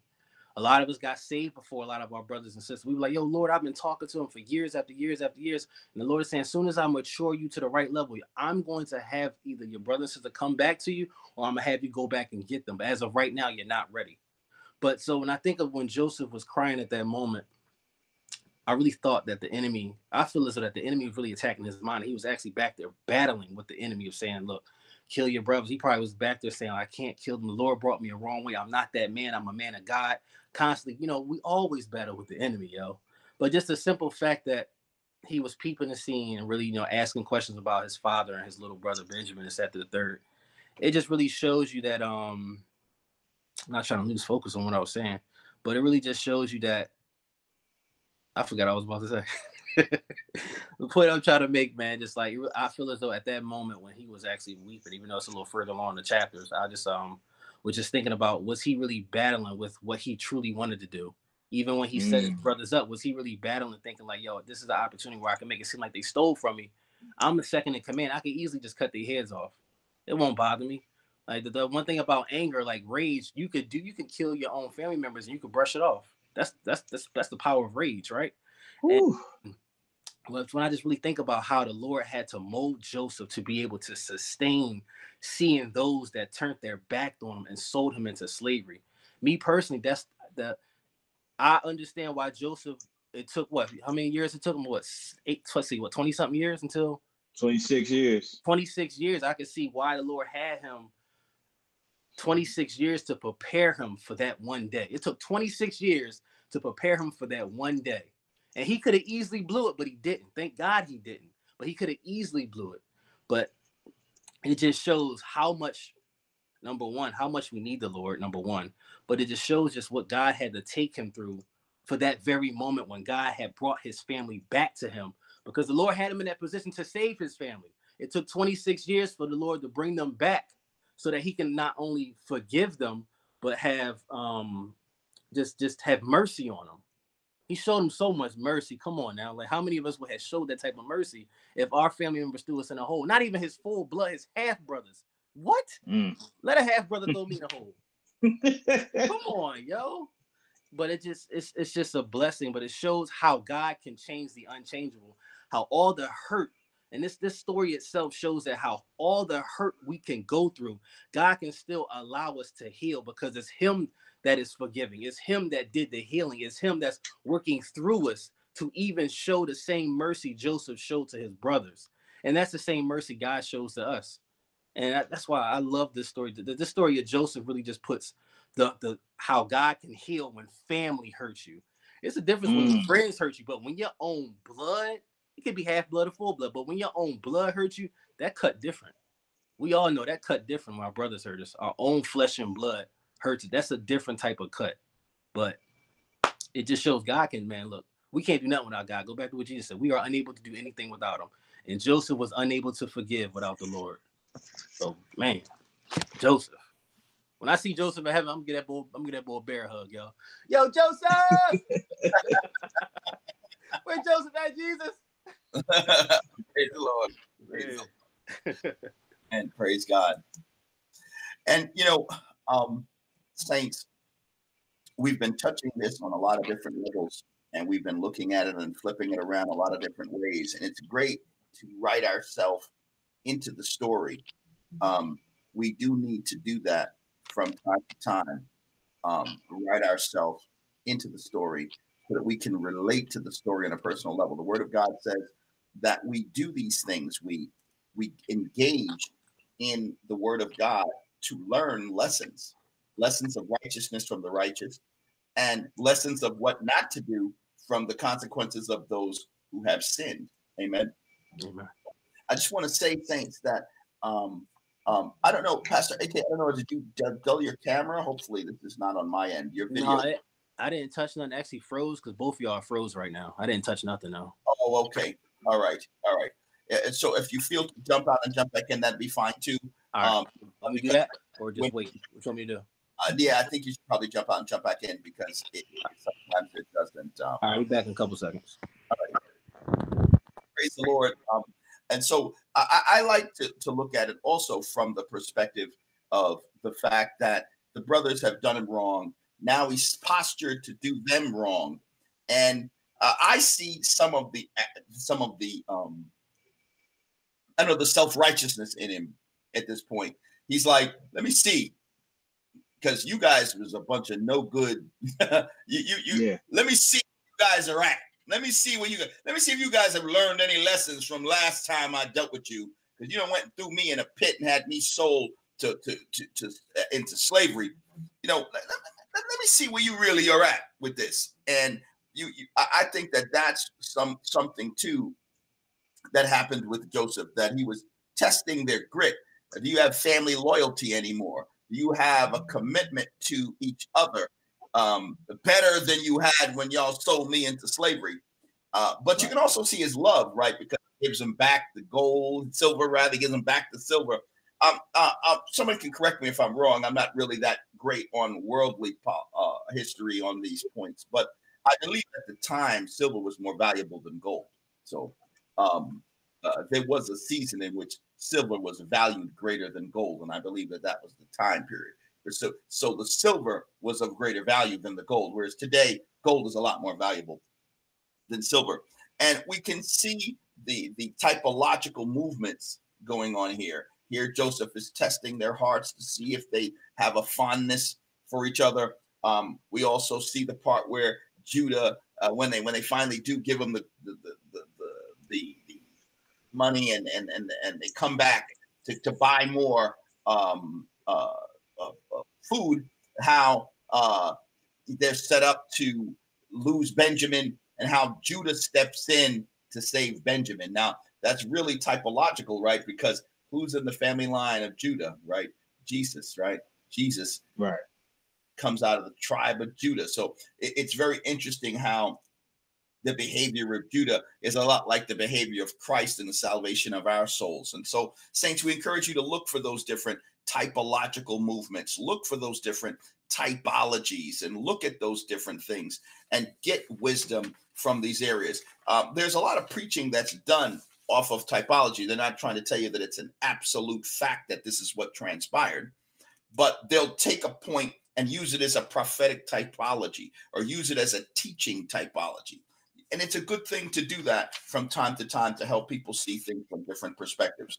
A lot of us got saved before a lot of our brothers and sisters. We were like, yo, Lord, I've been talking to him for years after years after years. And the Lord is saying, as soon as I mature you to the right level, I'm going to have either your brother and sister come back to you or I'm going to have you go back and get them. But as of right now, you're not ready. But so when I think of when Joseph was crying at that moment, I really thought that the enemy, I feel as though that the enemy was really attacking his mind. He was actually back there battling with the enemy of saying, look, kill your brothers. He probably was back there saying, I can't kill them. The Lord brought me a wrong way. I'm not that man. I'm a man of God. Constantly, you know, we always battle with the enemy, yo. But just the simple fact that he was peeping the scene and really, you know, asking questions about his father and his little brother Benjamin is after the third. It just really shows you that um I'm not trying to lose focus on what I was saying, but it really just shows you that I forgot I was about to say. <laughs> <laughs> the point I'm trying to make, man, just like I feel as though at that moment when he was actually weeping, even though it's a little further along the chapters, I just um was just thinking about was he really battling with what he truly wanted to do? Even when he mm. set his mm. brothers up, was he really battling, thinking like, yo, this is the opportunity where I can make it seem like they stole from me? I'm the second in command. I can easily just cut their heads off. It won't bother me. Like the, the one thing about anger, like rage, you could do, you can kill your own family members and you could brush it off. That's that's that's that's the power of rage, right? And, when I just really think about how the Lord had to mold Joseph to be able to sustain seeing those that turned their back on him and sold him into slavery. Me personally, that's the I understand why Joseph it took what how many years it took him? What eight let's see what 20 something years until? 26 years. 26 years I can see why the Lord had him 26 years to prepare him for that one day. It took 26 years to prepare him for that one day and he could have easily blew it, but he didn't. Thank God he didn't. But he could have easily blew it. But it just shows how much, number one, how much we need the Lord, number one. But it just shows just what God had to take him through for that very moment when God had brought his family back to him because the Lord had him in that position to save his family. It took 26 years for the Lord to bring them back so that he can not only forgive them, but have um just just have mercy on them he showed him so much mercy. Come on now. Like, how many of us would have showed that type of mercy if our family members threw us in a hole? Not even his full blood, his half brothers. What? Mm. Let a half brother throw me in a hole. <laughs> Come on, yo. But it just it's it's just a blessing, but it shows how God can change the unchangeable, how all the hurt and this this story itself shows that how all the hurt we can go through, God can still allow us to heal because it's Him that is forgiving. It's Him that did the healing. It's Him that's working through us to even show the same mercy Joseph showed to his brothers. And that's the same mercy God shows to us. And that's why I love this story. This story of Joseph really just puts the, the how God can heal when family hurts you. It's a difference mm. when friends hurt you, but when your own blood, it could be half blood or full blood, but when your own blood hurts you, that cut different. We all know that cut different when our brothers hurt us. Our own flesh and blood hurts. It. That's a different type of cut. But it just shows God can, man, look, we can't do nothing without God. Go back to what Jesus said. We are unable to do anything without him. And Joseph was unable to forgive without the Lord. So, man, Joseph. When I see Joseph in heaven, I'm gonna get that boy, I'm gonna get that boy a bear hug, yo. Yo, Joseph! <laughs> Where Joseph at, Jesus? <laughs> praise the Lord. Praise the and praise God. And you know, um, saints, we've been touching this on a lot of different levels, and we've been looking at it and flipping it around a lot of different ways. And it's great to write ourselves into the story. Um, we do need to do that from time to time, um, write ourselves into the story so that we can relate to the story on a personal level. The Word of God says that we do these things. We we engage in the Word of God to learn lessons, lessons of righteousness from the righteous, and lessons of what not to do from the consequences of those who have sinned. Amen. Amen. I just want to say, thanks that um, um, I don't know, Pastor AK, I don't know, did you dull your camera? Hopefully, this is not on my end. Your video. No, I, I didn't touch nothing. Actually, froze because both of y'all froze right now. I didn't touch nothing though. Oh, okay. All right. All right. So if you feel to jump out and jump back in, that'd be fine too. All right. Um, Let me do that, or just wait. What you want me to do? Uh, yeah, I think you should probably jump out and jump back in because it, sometimes it doesn't. Um, All right, we'll be back in a couple seconds. Praise the Lord. Um, and so I, I like to, to look at it also from the perspective of the fact that the brothers have done him wrong. Now he's postured to do them wrong, and uh, I see some of the some of the um, I know the self righteousness in him at this point. He's like, let me see, because you guys was a bunch of no good. <laughs> you you, you yeah. let me see you guys are at. Let me see where you let me see if you guys have learned any lessons from last time I dealt with you. Because you know went through me in a pit and had me sold to to to, to uh, into slavery. You know, let, let, let, me see where you really are at with this. And you, you I think that that's some something too that happened with Joseph that he was testing their grit. Do you have family loyalty anymore? You have a commitment to each other um, better than you had when y'all sold me into slavery? Uh, but you can also see his love, right? Because he gives him back the gold, silver, rather, gives him back the silver. Um, uh, uh, someone can correct me if I'm wrong. I'm not really that great on worldly uh, history on these points, but I believe at the time silver was more valuable than gold. So um, uh, there was a season in which silver was valued greater than gold, and I believe that that was the time period. So, so the silver was of greater value than the gold, whereas today gold is a lot more valuable than silver. And we can see the the typological movements going on here. Here, Joseph is testing their hearts to see if they have a fondness for each other. Um, we also see the part where Judah, uh, when they when they finally do give him the the, the, the, the, the money and, and and and they come back to, to buy more um, uh, uh, food, how uh, they're set up to lose Benjamin and how Judah steps in to save Benjamin. Now, that's really typological, right? Because who's in the family line of Judah, right? Jesus, right? Jesus, right, comes out of the tribe of Judah. So it, it's very interesting how the behavior of Judah is a lot like the behavior of Christ in the salvation of our souls. And so, saints, we encourage you to look for those different typological movements, look for those different typologies, and look at those different things and get wisdom from these areas. Um, there's a lot of preaching that's done off of typology. They're not trying to tell you that it's an absolute fact that this is what transpired, but they'll take a point and use it as a prophetic typology or use it as a teaching typology. And it's a good thing to do that from time to time to help people see things from different perspectives.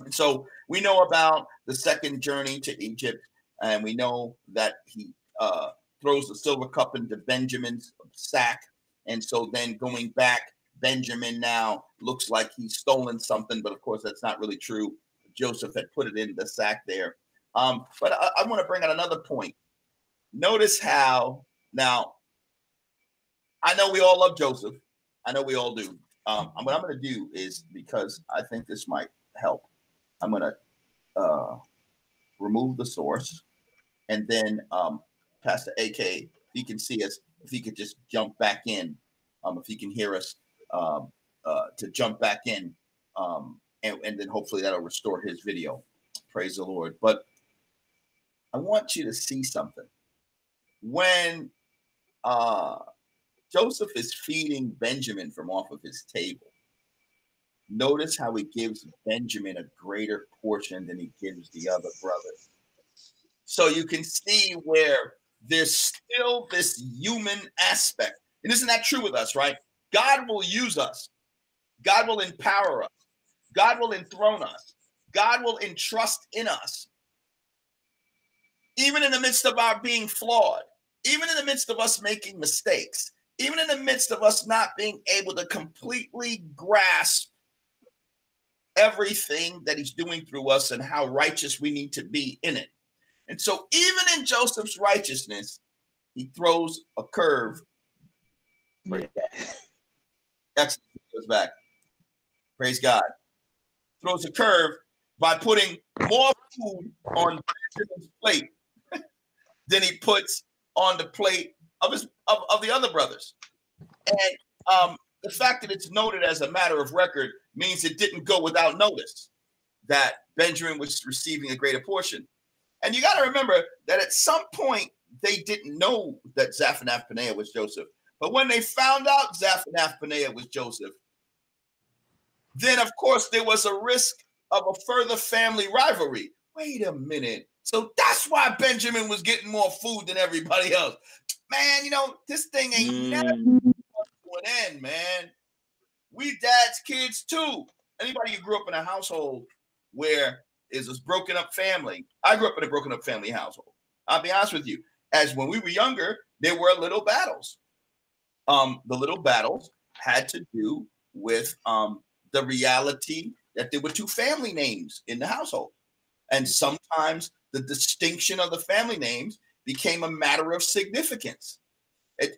And so we know about the second journey to Egypt, and we know that he uh, throws the silver cup into Benjamin's sack. And so then going back, Benjamin now looks like he's stolen something, but of course that's not really true. Joseph had put it in the sack there. Um, but I, I want to bring out another point. Notice how now I know we all love Joseph. I know we all do. Um, what I'm going to do is because I think this might help. I'm going to uh, remove the source, and then um, Pastor AK, he can see us, if he could just jump back in, um, if he can hear us, um, uh, to jump back in, um, and, and then hopefully that'll restore his video. Praise the Lord. But I want you to see something. When uh, Joseph is feeding Benjamin from off of his table. Notice how he gives Benjamin a greater portion than he gives the other brothers. So you can see where there's still this human aspect. And isn't that true with us, right? God will use us, God will empower us, God will enthrone us, God will entrust in us. Even in the midst of our being flawed, even in the midst of us making mistakes, even in the midst of us not being able to completely grasp everything that he's doing through us and how righteous we need to be in it. And so, even in Joseph's righteousness, he throws a curve. Yeah. Excellent. Goes back. Praise God. Throws a curve by putting more food on his plate <laughs> than he puts on the plate of his of, of the other brothers. And um, the fact that it's noted as a matter of record means it didn't go without notice that Benjamin was receiving a greater portion. And you got to remember that at some point they didn't know that Zaphanath Paneah was Joseph. But when they found out Zaphanath Paneah was Joseph, then of course there was a risk of a further family rivalry. Wait a minute. So that's why Benjamin was getting more food than everybody else. Man, you know, this thing ain't mm. never going to end, man. We dad's kids too. Anybody who grew up in a household where is this broken up family? I grew up in a broken up family household. I'll be honest with you. As when we were younger, there were little battles. Um, the little battles had to do with um, the reality that there were two family names in the household. And sometimes the distinction of the family names became a matter of significance.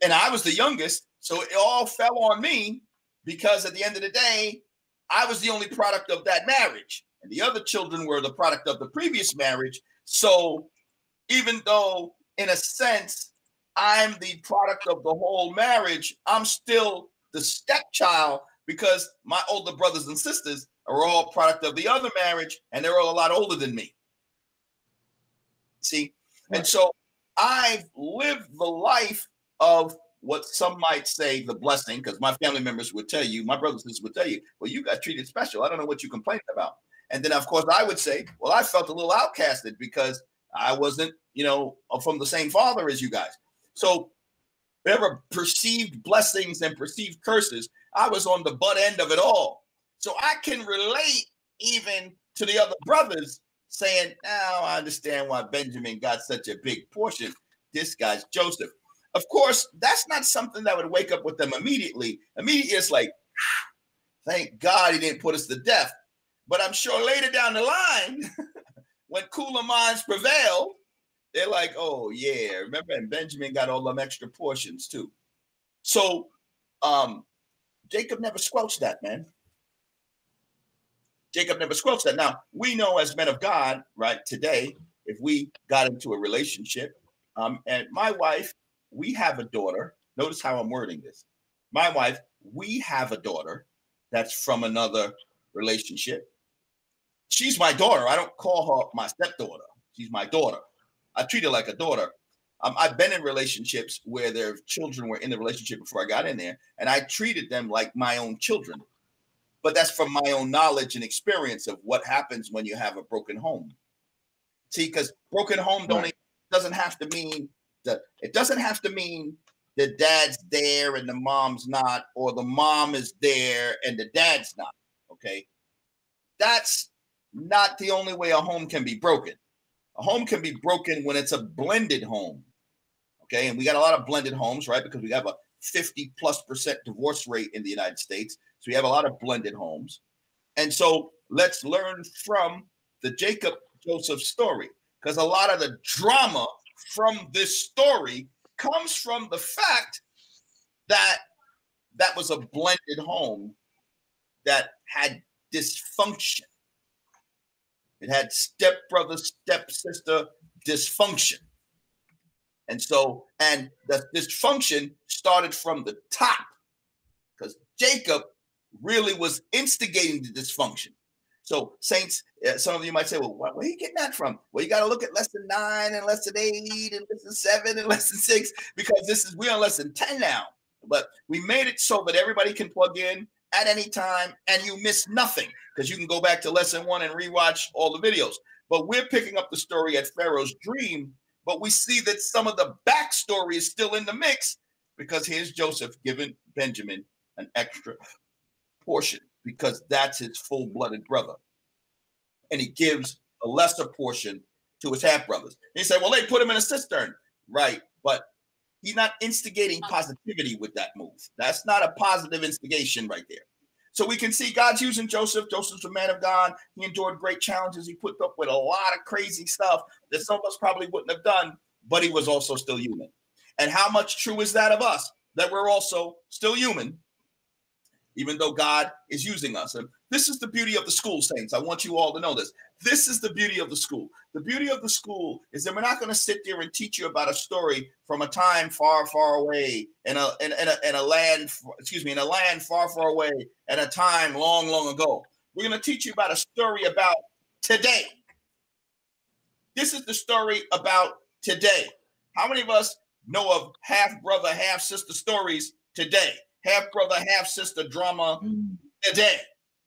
And I was the youngest, so it all fell on me because at the end of the day, I was the only product of that marriage, and the other children were the product of the previous marriage. So even though, in a sense, I'm the product of the whole marriage, I'm still the stepchild because my older brothers and sisters are all product of the other marriage and they're all a lot older than me. See? And so I've lived the life of what some might say the blessing, because my family members would tell you, my brothers and sisters would tell you, well, you got treated special. I don't know what you complained about. And then, of course, I would say, well, I felt a little outcasted because I wasn't, you know, uh, from the same father as you guys. So, whatever perceived blessings and perceived curses, I was on the butt end of it all. So I can relate even to the other brothers saying, now I understand why Benjamin got such a big portion. This guy's Joseph. Of course, that's not something that would wake up with them immediately. Immediately, it's like, <sighs> thank God he didn't put us to death. But I'm sure later down the line, <laughs> when cooler minds prevail, they're like, oh yeah, remember, and Benjamin got all them extra portions too. So um Jacob never squelched that, man. Jacob never squelched that. Now we know as men of God, right? Today, if we got into a relationship, um, and my wife we have a daughter. Notice how I'm wording this. My wife, we have a daughter that's from another relationship. She's my daughter. I don't call her my stepdaughter. She's my daughter. I treat her like a daughter. Um, I've been in relationships where their children were in the relationship before I got in there, and I treated them like my own children. But that's from my own knowledge and experience of what happens when you have a broken home. See, because broken home don't right. doesn't have to mean the, it doesn't have to mean the dad's there and the mom's not, or the mom is there and the dad's not. Okay. That's not the only way a home can be broken. A home can be broken when it's a blended home. Okay. And we got a lot of blended homes, right? Because we have a 50 plus percent divorce rate in the United States. So we have a lot of blended homes. And so let's learn from the Jacob Joseph story because a lot of the drama from this story comes from the fact that that was a blended home that had dysfunction. It had stepbrother, stepsister dysfunction. And so, and the dysfunction started from the top because Jacob really was instigating the dysfunction. So, saints, uh, some of you might say, well, where are you getting that from? Well, you got to look at lesson nine and lesson eight and lesson seven and <laughs> lesson six because this is we're on lesson 10 now. But we made it so that everybody can plug in at any time and you miss nothing because you can go back to lesson one and rewatch all the videos. But we're picking up the story at Pharaoh's dream but we see that some of the backstory is still in the mix because here's Joseph giving Benjamin an extra portion because that's his full blooded brother. And he gives a lesser portion to his half brothers. He said, Well, they put him in a cistern. Right. But he's not instigating positivity with that move. That's not a positive instigation right there. So we can see God's using Joseph. Joseph's a man of God. He endured great challenges. He put up with a lot of crazy stuff that some of us probably wouldn't have done, but he was also still human. And how much true is that of us? That we're also still human, even though God is using us. And this is the beauty of the school, saints. I want you all to know this. This is the beauty of the school. The beauty of the school is that we're not going to sit there and teach you about a story from a time far, far away in a, in, in, a, in a land, excuse me, in a land far, far away at a time long, long ago. We're going to teach you about a story about today. This is the story about today. How many of us know of half brother, half sister stories today? Half brother, half sister drama mm. today.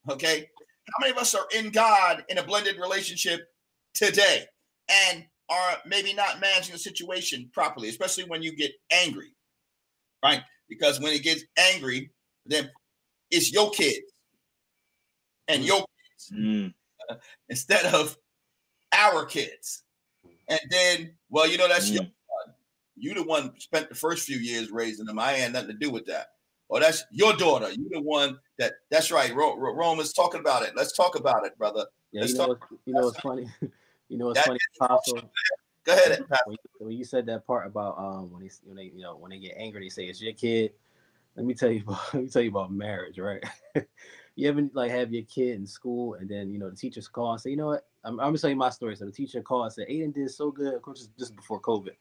Okay. How many of us are in God in a blended relationship today and are maybe not managing the situation properly, especially when you get angry, right? Because when it gets angry, then it's your kids and your kids mm. <laughs> instead of our kids. And then, well, you know, that's mm. your son. You the one spent the first few years raising them. I had nothing to do with that. Or that's your daughter. You the one that. That's right. Rome is talking about it. Let's talk about it, brother. Yeah, Let's you know, talk. you know, it's funny. <laughs> you know, it's funny. Apostle. Go ahead. When you, when you, said that part about um when they when they you know when they get angry, they say it's your kid. Let me tell you <laughs> about let me tell you about marriage, right? <laughs> you ever like have your kid in school and then you know the teachers call and say, you know what? I'm, I'm gonna tell you my story. So the teacher called and said, Aiden did so good. Of course, just before COVID.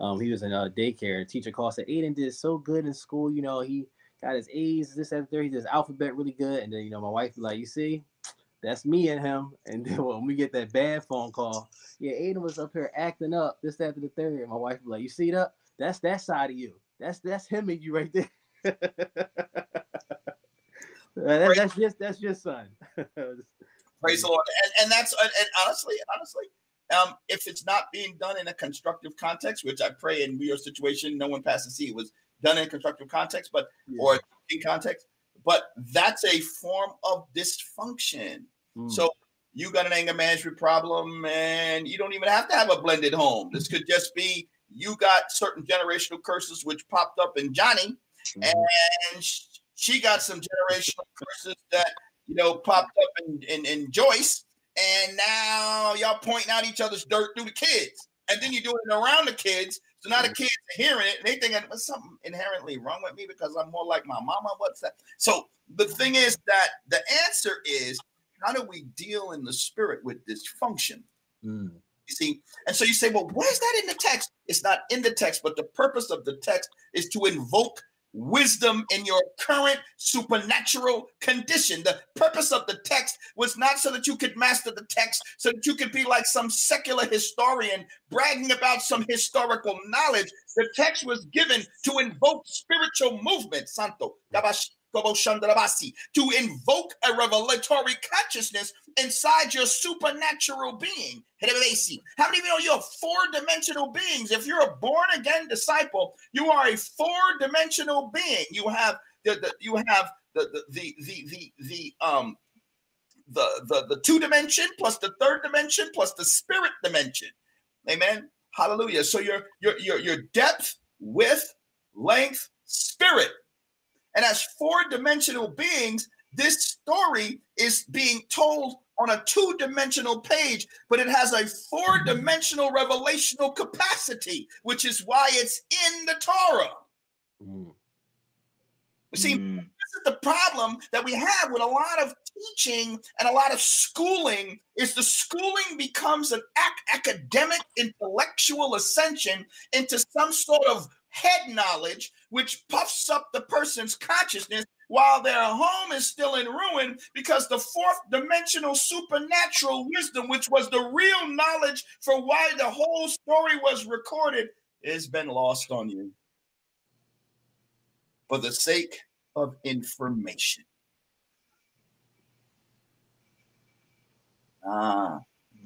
Um, he was in a daycare. And teacher called said, Aiden did so good in school. You know, he got his A's, this, that, there. He does alphabet really good. And then, you know, my wife like, you see, that's me and him. <laughs> And then when we get that bad phone call, yeah, Aiden was up here acting up, this, that, the third. And my wife like, you see that? That's that side of you. That's that's him and you right there. <laughs> that, that's just that's your son. <laughs> Praise the Lord. And, and that's and honestly, honestly, um, if it's not being done in a constructive context, which I pray in your situation, no one passed to see it was done in constructive context, but yeah. or in context, but that's a form of dysfunction. Mm. So you got an anger management problem, and you don't even have to have a blended home. This could just be you got certain generational curses which popped up in Johnny, mm-hmm. and she got some generational curses that you know popped up in, in, in Joyce, and now y'all pointing out each other's dirt through the kids, and then you do it around the kids, so now the kids are hearing it and they think there's something inherently wrong with me because I'm more like my mama. What's that? So the thing is that the answer is how do we deal in the spirit with dysfunction? Mm. You see, and so you say, well, where's that in the text? It's not in the text, but the purpose of the text is to invoke wisdom in your current supernatural condition. The purpose of the text was not so that you could master the text, so that you could be like some secular historian bragging about some historical knowledge. The text was given to invoke spiritual movement, Santo to invoke a revelatory consciousness inside your supernatural being. How many of you know you're four dimensional beings? If you're a born again disciple, you are a four dimensional being. You have the, the you have the the the the the, um the, the the two dimension plus the third dimension plus the spirit dimension. Amen. Hallelujah. So your your your your depth, width, length, spirit and as four dimensional beings, this story is being told on a two dimensional page, but it has a four dimensional revelational capacity, which is why it's in the Torah. Mm. See, mm. this is the problem that we have with a lot of teaching and a lot of schooling is the schooling becomes an ac- academic intellectual ascension into some sort of head knowledge, which puffs up the person's consciousness while their home is still in ruin because the fourth dimensional supernatural wisdom, which was the real knowledge for why the whole story was recorded, has been lost on you for the sake of information. Ah,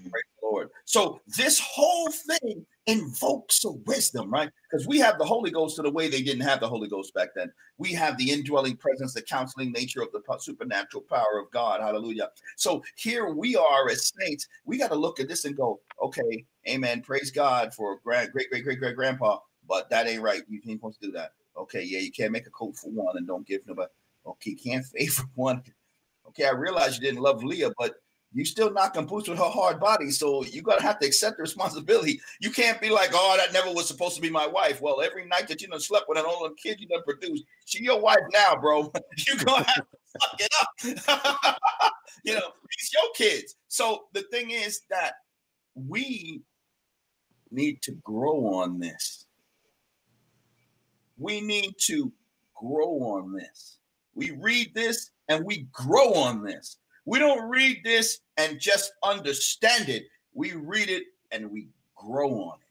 the Lord. So this whole thing invokes the wisdom, right? Because we have the Holy Ghost in a way they didn't have the Holy Ghost back then. We have the indwelling presence, the counseling nature of the supernatural power of God. Hallelujah. So here we are as saints. We got to look at this and go, okay, amen. Praise God for grand, great, great, great, great grandpa, but that ain't right. You ain't supposed to do that. Okay, yeah, you can't make a coat for one and don't give nobody. Okay, can't <laughs> favor one. Okay, I realize you didn't love Leah, but you still knocking boots with her hard body. So you gotta have to accept the responsibility. You can't be like, oh, that never was supposed to be my wife. Well, every night that you done slept with an old kid you done produced, she your wife now, bro. <laughs> you gonna have to suck it up. <laughs> you know, it's your kids. So the thing is that we need to grow on this. We need to grow on this. We read this and we grow on this. We don't read this and just understand it. We read it and we grow on it.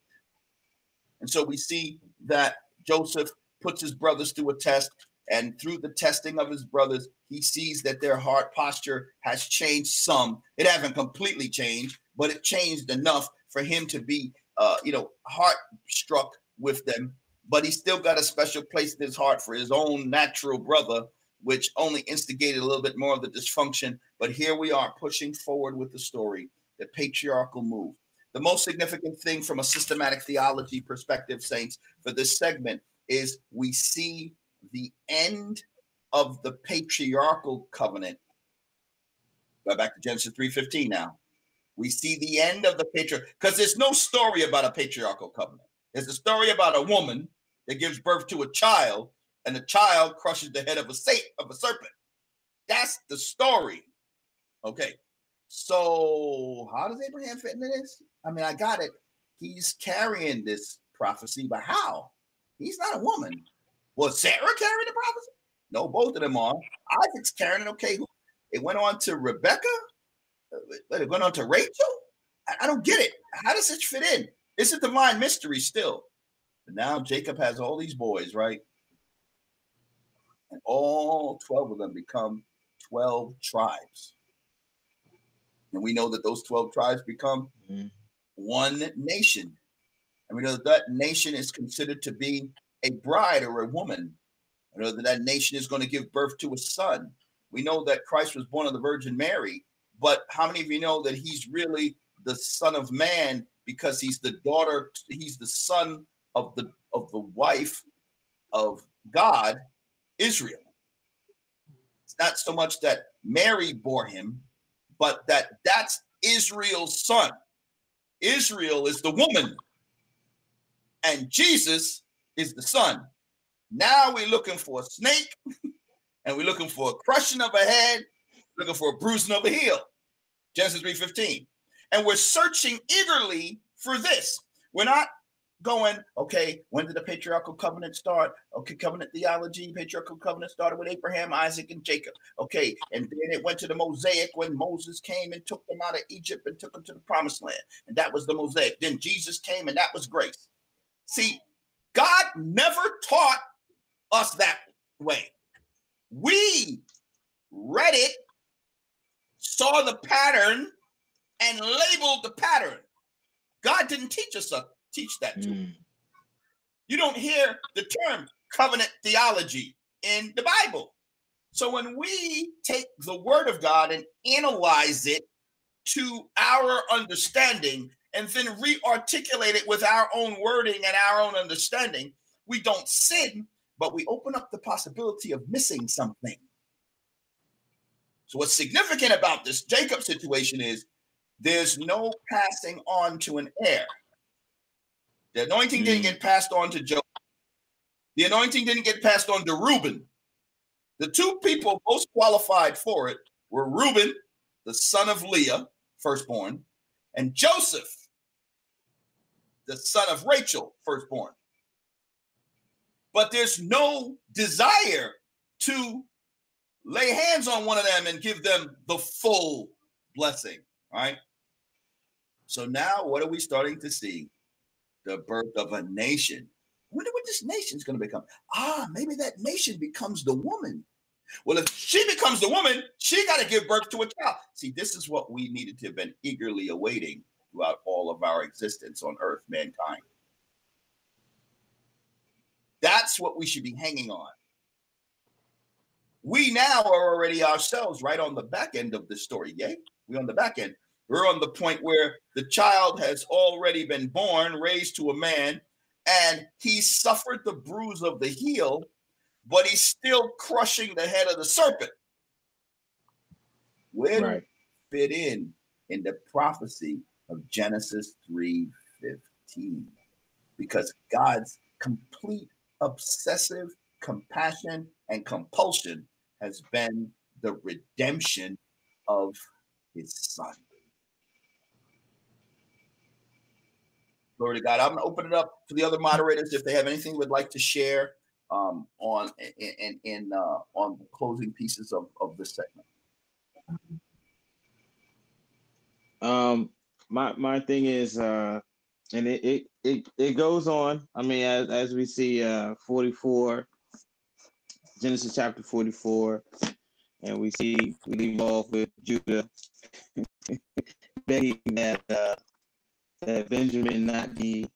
And so we see that Joseph puts his brothers through a test, and through the testing of his brothers, he sees that their heart posture has changed some. It hasn't completely changed, but it changed enough for him to be, uh, you know, heart struck with them. But he still got a special place in his heart for his own natural brother which only instigated a little bit more of the dysfunction. But here we are pushing forward with the story, the patriarchal move. The most significant thing from a systematic theology perspective, Saints, for this segment is we see the end of the patriarchal covenant. Go back to Genesis 3:15 now. We see the end of the patriarch because there's no story about a patriarchal covenant. There's a story about a woman that gives birth to a child and the child crushes the head of a saint of a serpent. That's the story. Okay. So how does Abraham fit into this? I mean, I got it. He's carrying this prophecy, but how? He's not a woman. Was Sarah carrying the prophecy? No, both of them are. Isaac's carrying it. Okay. It went on to Rebecca. But it went on to Rachel. I, don't get it. How does this fit in? It's a divine mystery still. But now Jacob has all these boys, right? And all 12 of them become 12 tribes. And we know that those 12 tribes become mm-hmm. one nation. And we know that, that nation is considered to be a bride or a woman. We know that that nation is going to give birth to a son. We know that Christ was born of the Virgin Mary, but how many of you know that he's really the son of man because he's the daughter, he's the son of the of the wife of God Israel. It's not so much that Mary bore him, but that that's Israel's son. Israel is the woman, and Jesus is the son. Now we're looking for a snake, <laughs> and we're looking for a crushing of a head, looking for a bruising of a heel. Genesis 3:15. And we're searching eagerly for this. We're not going, okay, when did the patriarchal covenant start? Okay, covenant theology, patriarchal covenant started with Abraham, Isaac, and Jacob. Okay, and then it went to the Mosaic when Moses came and took them out of Egypt and took them to the promised land. And that was the Mosaic. Then Jesus came and that was grace. See, God never taught us that way. We read it, saw the pattern, and labeled the pattern. God didn't teach us a teach that to mm. You don't hear the term covenant theology in the Bible. So when we take the word of God and analyze it to our understanding and then re-articulate it with our own wording and our own understanding, we don't sin, but we open up the possibility of missing something. So what's significant about this Jacob situation is there's no passing on to an heir. The anointing mm. didn't get passed on to Joe. The anointing didn't get passed on to Reuben. The two people most qualified for it were Reuben, the son of Leah, firstborn, and Joseph, the son of Rachel, firstborn. But there's no desire to lay hands on one of them and give them the full blessing, right? So now what are we starting to see? The birth of a nation. I wonder what this nation is going to become. Ah, maybe that nation becomes the woman. Well, if she becomes the woman, she got to give birth to a child. See, this is what we needed to have been eagerly awaiting throughout all of our existence on earth, mankind. That's what we should be hanging on. We now are already ourselves right on the back end of the story. Yay, we're on the back end. We're on the point where the child has already been born, raised to a man, and he suffered the bruise of the heel, but he's still crushing the head of the serpent. Where right. fit in in the prophecy of Genesis 3:15? Because God's complete obsessive compassion and compulsion has been the redemption of his son. Glory to God. I'm going to open it up to the other moderators if they have anything would like to share um, on in, in uh, on closing pieces of, of this segment. Um, my my thing is, uh, and it, it it it goes on. I mean, as as we see, uh, 44, Genesis chapter 44, and we see we leave off with Judah <laughs> begging that uh, that Benjamin not be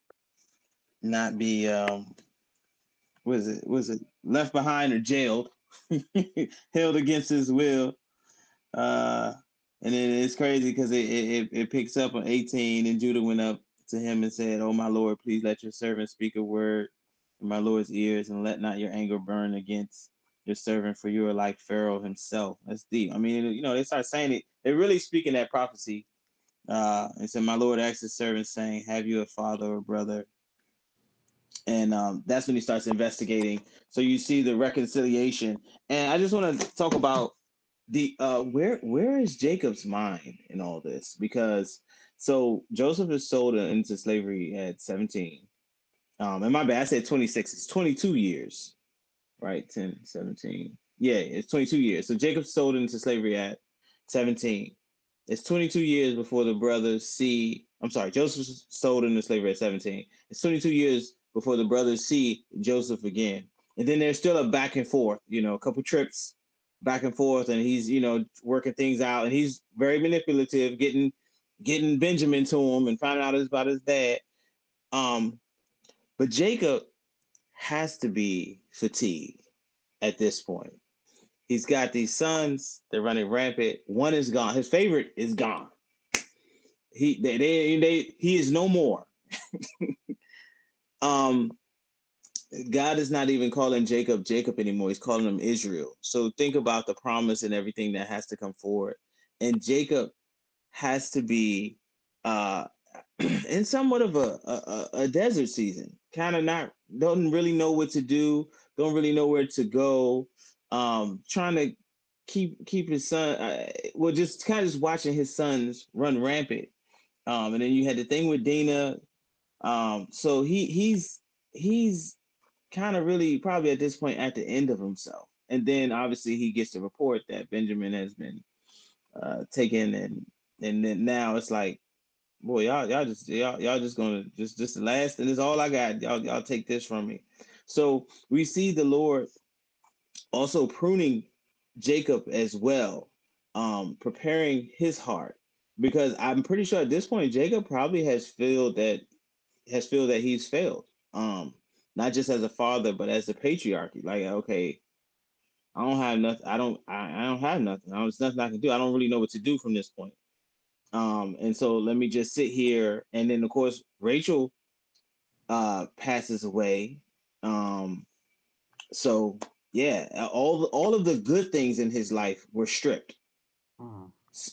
not be um was it was it left behind or jailed <laughs> held against his will. Uh and then it's crazy because it, it it picks up on 18 and Judah went up to him and said oh my lord please let your servant speak a word in my lord's ears and let not your anger burn against your servant for you are like Pharaoh himself. That's deep. I mean you know they start saying it they're really speaking that prophecy uh, and said, My Lord asked his servant, saying, Have you a father or brother? And um, that's when he starts investigating. So you see the reconciliation. And I just want to talk about the uh where where is Jacob's mind in all this? Because so Joseph is sold into slavery at 17. Um, and my bad, I said 26, it's 22 years, right? 10, 17. Yeah, it's 22 years. So Jacob's sold into slavery at 17. It's 22 years before the brothers see. I'm sorry, Joseph sold into slavery at 17. It's 22 years before the brothers see Joseph again. And then there's still a back and forth, you know, a couple trips back and forth, and he's, you know, working things out, and he's very manipulative, getting getting Benjamin to him and finding out about his dad. Um, but Jacob has to be fatigued at this point. He's got these sons. They're running rampant. One is gone. His favorite is gone. He they they, they he is no more. <laughs> um, God is not even calling Jacob Jacob anymore. He's calling him Israel. So think about the promise and everything that has to come forward. And Jacob has to be uh <clears throat> in somewhat of a, a, a desert season. Kind of not don't really know what to do, don't really know where to go um, trying to keep keep his son. Uh, well, just kind of just watching his sons run rampant. Um, and then you had the thing with Dinah. Um, so he he's he's kind of really probably at this point at the end of himself. And then obviously he gets the report that Benjamin has been uh, taken, and and then now it's like, boy, y'all y'all just y'all y'all just gonna just just the last, and it's all I got. Y'all y'all take this from me. So we see the Lord also pruning Jacob as well, um, preparing his heart because I'm pretty sure at this point Jacob probably has felt that has felt that he's failed, um, not just as a father but as a patriarchy. Like, okay, I don't have nothing. I don't. I, I don't have nothing. I there's nothing I can do. I don't really know what to do from this point. Um, and so let me just sit here. And then of course Rachel uh passes away. Um, so yeah, all all of the good things in his life were stripped. Uh-huh.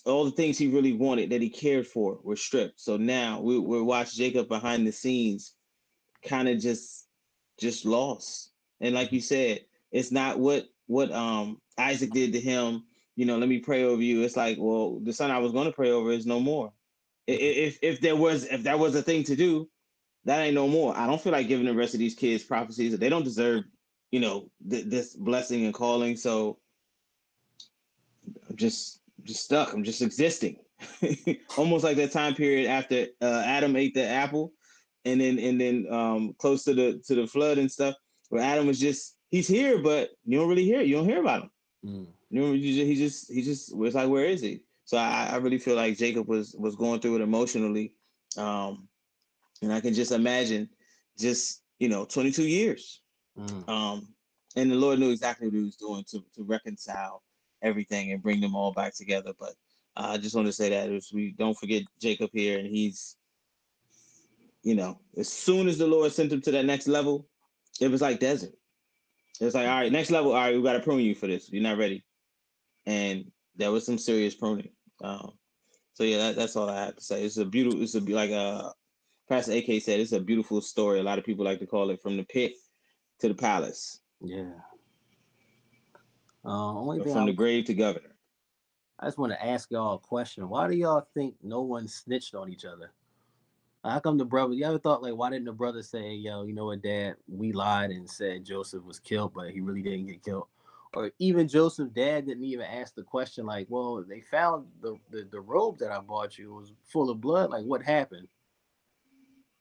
All the things he really wanted that he cared for were stripped. So now we we watch Jacob behind the scenes, kind of just just lost. And like you said, it's not what what um Isaac did to him. You know, let me pray over you. It's like, well, the son I was going to pray over is no more. If if there was if that was a thing to do, that ain't no more. I don't feel like giving the rest of these kids prophecies. That they don't deserve you know th- this blessing and calling. So i'm just just stuck. I'm just existing. <laughs> Almost like that time period after uh, adam ate the apple and then and then um close to the to the flood and stuff where adam was just he's here but you don't really hear you don't hear about him. Mm. you know you just, he just he just was like where is he? So I, I really feel like jacob was was going through it emotionally Um, and I can just imagine just, you know, 22 years. Mm. Um, and the Lord knew exactly what he was doing to, to reconcile everything and bring them all back together. But uh, I just want to say that as we don't forget Jacob here, and he's, you know, as soon as the Lord sent him to that next level, it was like desert. It was like, all right, next level, all right, we got to prune you for this. You're not ready. And there was some serious pruning. Um, so yeah, that, that's all I have to say. It's a beautiful, it's a like uh Pastor AK said, it's a beautiful story. A lot of people like to call it from the pit to the palace. Yeah. Uh, only from I, the grave to governor. I just want to ask y'all a question. Why do y'all think no one snitched on each other? How come the brother? You ever thought like, why didn't the brother say, "Yo, you know what, Dad? We lied and said Joseph was killed, but he really didn't get killed." Or even Joseph's dad didn't even ask the question, like, "Well, they found the the, the robe that I bought you was full of blood. Like, what happened?"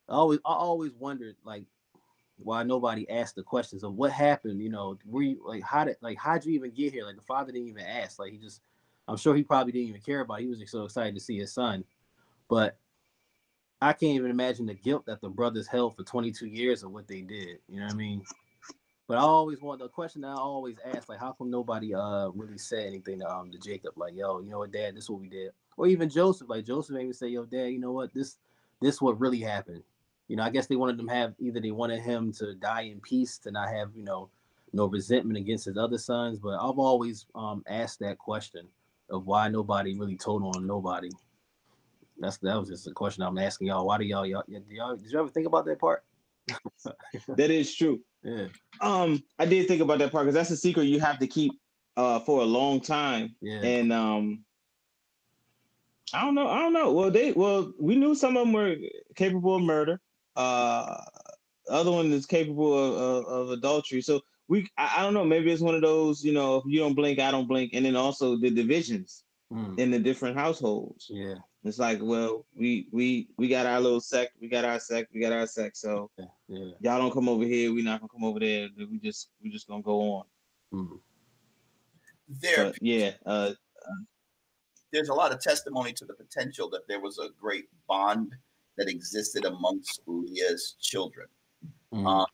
I always I always wondered like why nobody asked the questions of what happened. You know, were you like how did like how'd you even get here? Like the father didn't even ask. Like he just, I'm sure he probably didn't even care about. It. He was just so excited to see his son, but I can't even imagine the guilt that the brothers held for 22 years of what they did. You know what I mean? But I always want the question I always ask, like, how come nobody uh really said anything to um to Jacob, like, yo, you know what, Dad, this is what we did, or even Joseph, like Joseph maybe say, yo, Dad, you know what, this this what really happened. You know, I guess they wanted them to have either they wanted him to die in peace, to not have you know no resentment against his other sons. But I've always um asked that question of why nobody really told on nobody. That's that was just a question I'm asking y'all. Why do y'all y'all, y'all did you ever think about that part? <laughs> That is true. Yeah, Um, I did think about that part because that's a secret you have to keep uh for a long time. yeah, And um I don't know, I don't know. Well, they well, we knew some of them were capable of murder. Uh other one is capable of, of, of adultery. So we I, I don't know, maybe it's one of those, you know, if you don't blink, I don't blink, and then also the divisions Mm, in the different households. yeah, It's like, well, we we we got our little sect, we got our sect, we got our sect. So yeah, yeah. y'all don't come over here, we not gonna come over there. We just we just gonna go on. Mm, There, But yeah, uh there's a lot of testimony to the potential that there was a great bond that existed amongst Leah's children. mm, Uh,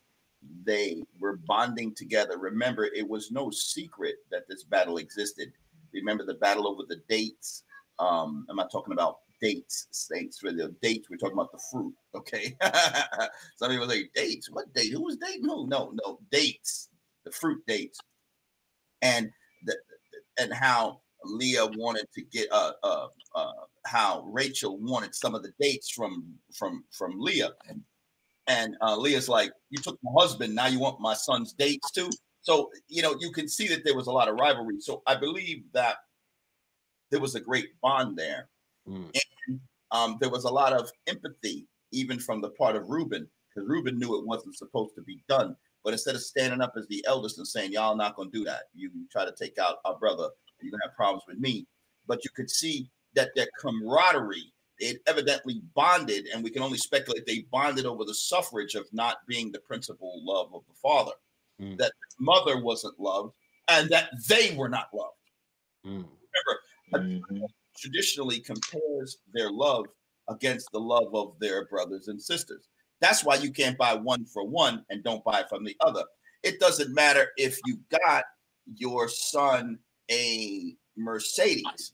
they were bonding together. Remember, it was no secret that this battle existed. Remember the battle over the dates. Um, I'm not talking about dates, states for the dates. We're talking about the fruit. Okay. <laughs> Some people say dates. What date? Who was dating who? No, no, dates. The fruit dates. And the and how Leah wanted to get uh uh uh how Rachel wanted some of the dates from from from Leah. And uh, Leah's like, you took my husband, now you want my son's dates too. So you know, you can see that there was a lot of rivalry. So I believe that there was a great bond there. mm, Um, there was a lot of empathy, even from the part of Reuben, because Reuben knew it wasn't supposed to be done. But instead of standing up as the eldest and saying, "Y'all not gonna do that," you try to take out our brother, you're gonna have problems with me. But you could see that their camaraderie, it evidently bonded, and we can only speculate they bonded over the suffrage of not being the principal love of the father. Mm. That the mother wasn't loved, and that they were not loved. mm. mhm. traditionally compares their love against the love of their brothers and sisters. That's why you can't buy one for one and don't buy from the other. It doesn't matter if you got your son a Mercedes.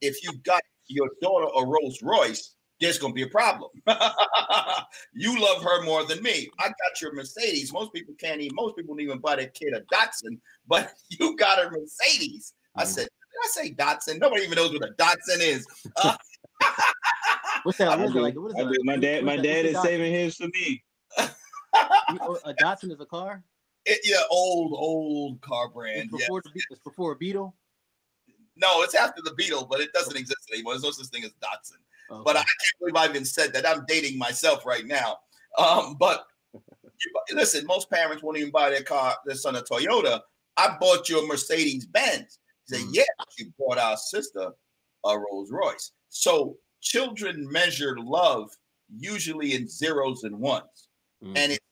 If you got your daughter a Rolls Royce, there's going to be a problem. <laughs> you love her more than me. I got your Mercedes. Most people can't even, most people don't even buy their kid a Datsun, but <laughs> you got a Mercedes. I Mhm. said, did I say Datsun? Nobody even knows what a Datsun is. Uh, <laughs> What's that? What is like? What is I it do. like? My dad, my dad is saving his for me. A Datsun is a car. it- yeah, old, old car brand. It's Yeah. before, the Be- it's before a Beetle. No, it's after the Beetle, but it doesn't exist anymore. There's no such thing as Datsun. Okay. But I can't believe I even said that. I'm dating myself right now. Um, but listen, most parents won't even buy their car, their son a Toyota. I bought you a Mercedes Benz. Said, Mm. Yeah, you bought our sister a Rolls Royce. So children measure love usually in zeros and ones. Mhm. And it's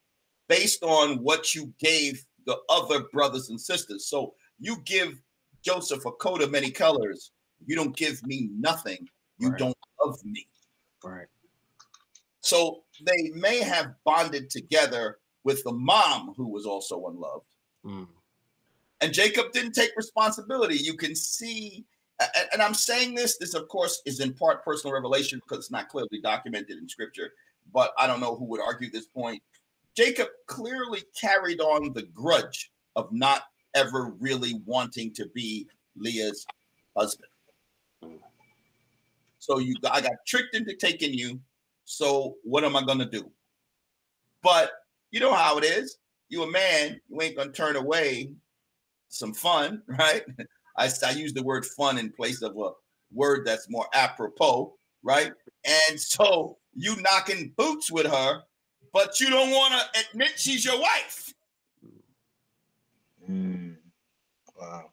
based on what you gave the other brothers and sisters. So you give Joseph a coat of many colors. You don't give me nothing. You Right. don't love me. right. So they may have bonded together with the mom who was also unloved. Mm. And Jacob didn't take responsibility. You can see, and I'm saying this, this of course is in part personal revelation because it's not clearly documented in scripture, but I don't know who would argue this point. Jacob clearly carried on the grudge of not ever really wanting to be Leah's husband. So you I got tricked into taking you. So what am I gonna do? But you know how it is. You a man, you ain't gonna turn away some fun, <laughs> right? I, I use the word fun in place of a word that's more apropos, right? And so you knocking boots with her, but you don't want to admit she's your wife. Mm. Wow.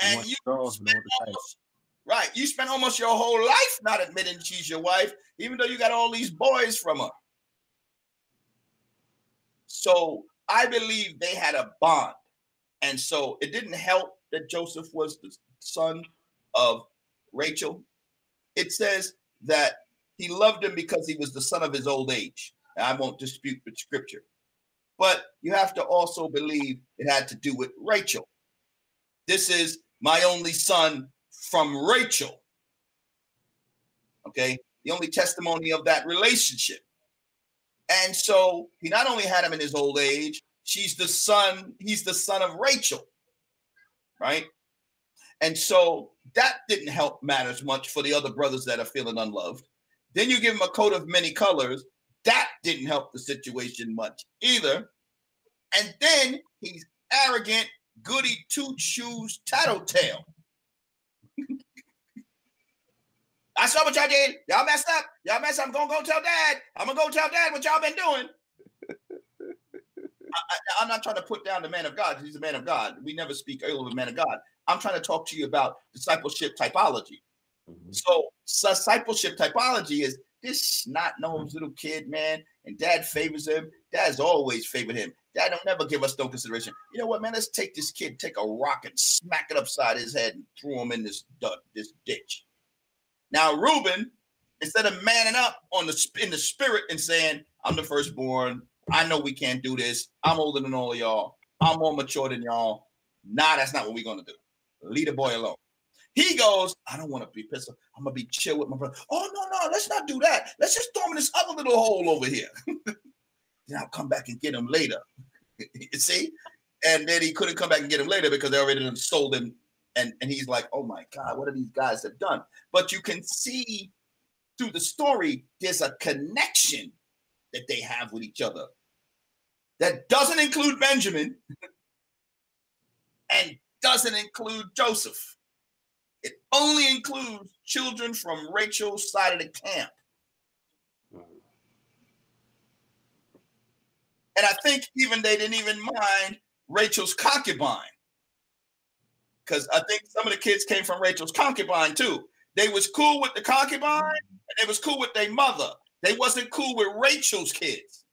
And you spent almost, right, you spent almost your whole life not admitting she's your wife, even though you got all these boys from her. So I believe they had a bond. And so it didn't help that Joseph was the son of Rachel. It says that he loved him because he was the son of his old age. I won't dispute the scripture. But you have to also believe it had to do with Rachel. This is my only son from Rachel. Okay. The only testimony of that relationship. And so he not only had him in his old age, she's the son, he's the son of Rachel. Right. And so that didn't help matters much for the other brothers that are feeling unloved. Then you give him a coat of many colors. That didn't help the situation much either. And then he's arrogant, goody two shoes, tattletale. I saw what y'all did. Y'all messed up. Y'all messed up. I'm gonna go tell dad. I'm gonna go tell dad what y'all been doing. I, am not trying to put down the man of God. He's a man of God. We never speak ill of a man of God. I'm trying to talk to you about discipleship typology. Mm-hmm. So discipleship typology is this not nosed little kid, man, and dad favors him. Dad's always favored him. Dad don't never give us no consideration. You know what, man? Let's take this kid, take a rock and smack it upside his head and throw him in this this ditch. Now, Reuben, instead of manning up on the in the spirit and saying, "I'm the firstborn. I know we can't do this. I'm older than all y'all. I'm more mature than y'all." Nah, that's not what we're gonna do. Leave the boy alone. He goes, I don't want to be pissed. Off. I'm gonna be chill with my brother. Oh no, no, let's not do that. Let's just throw him in this other little hole over here. <laughs> then I'll come back and get him later. you <laughs> see? And then he couldn't come back and get him later because they already sold him. And, and he's like, oh my God, what are these guys have done? But you can see through the story, there's a connection that they have with each other that doesn't include Benjamin <laughs> and doesn't include Joseph. It only includes children from Rachel's side of the camp. And I think even they didn't even mind Rachel's concubine. Because I think some of the kids came from Rachel's concubine too. They was cool with the concubine and they was cool with their mother. They wasn't cool with Rachel's kids.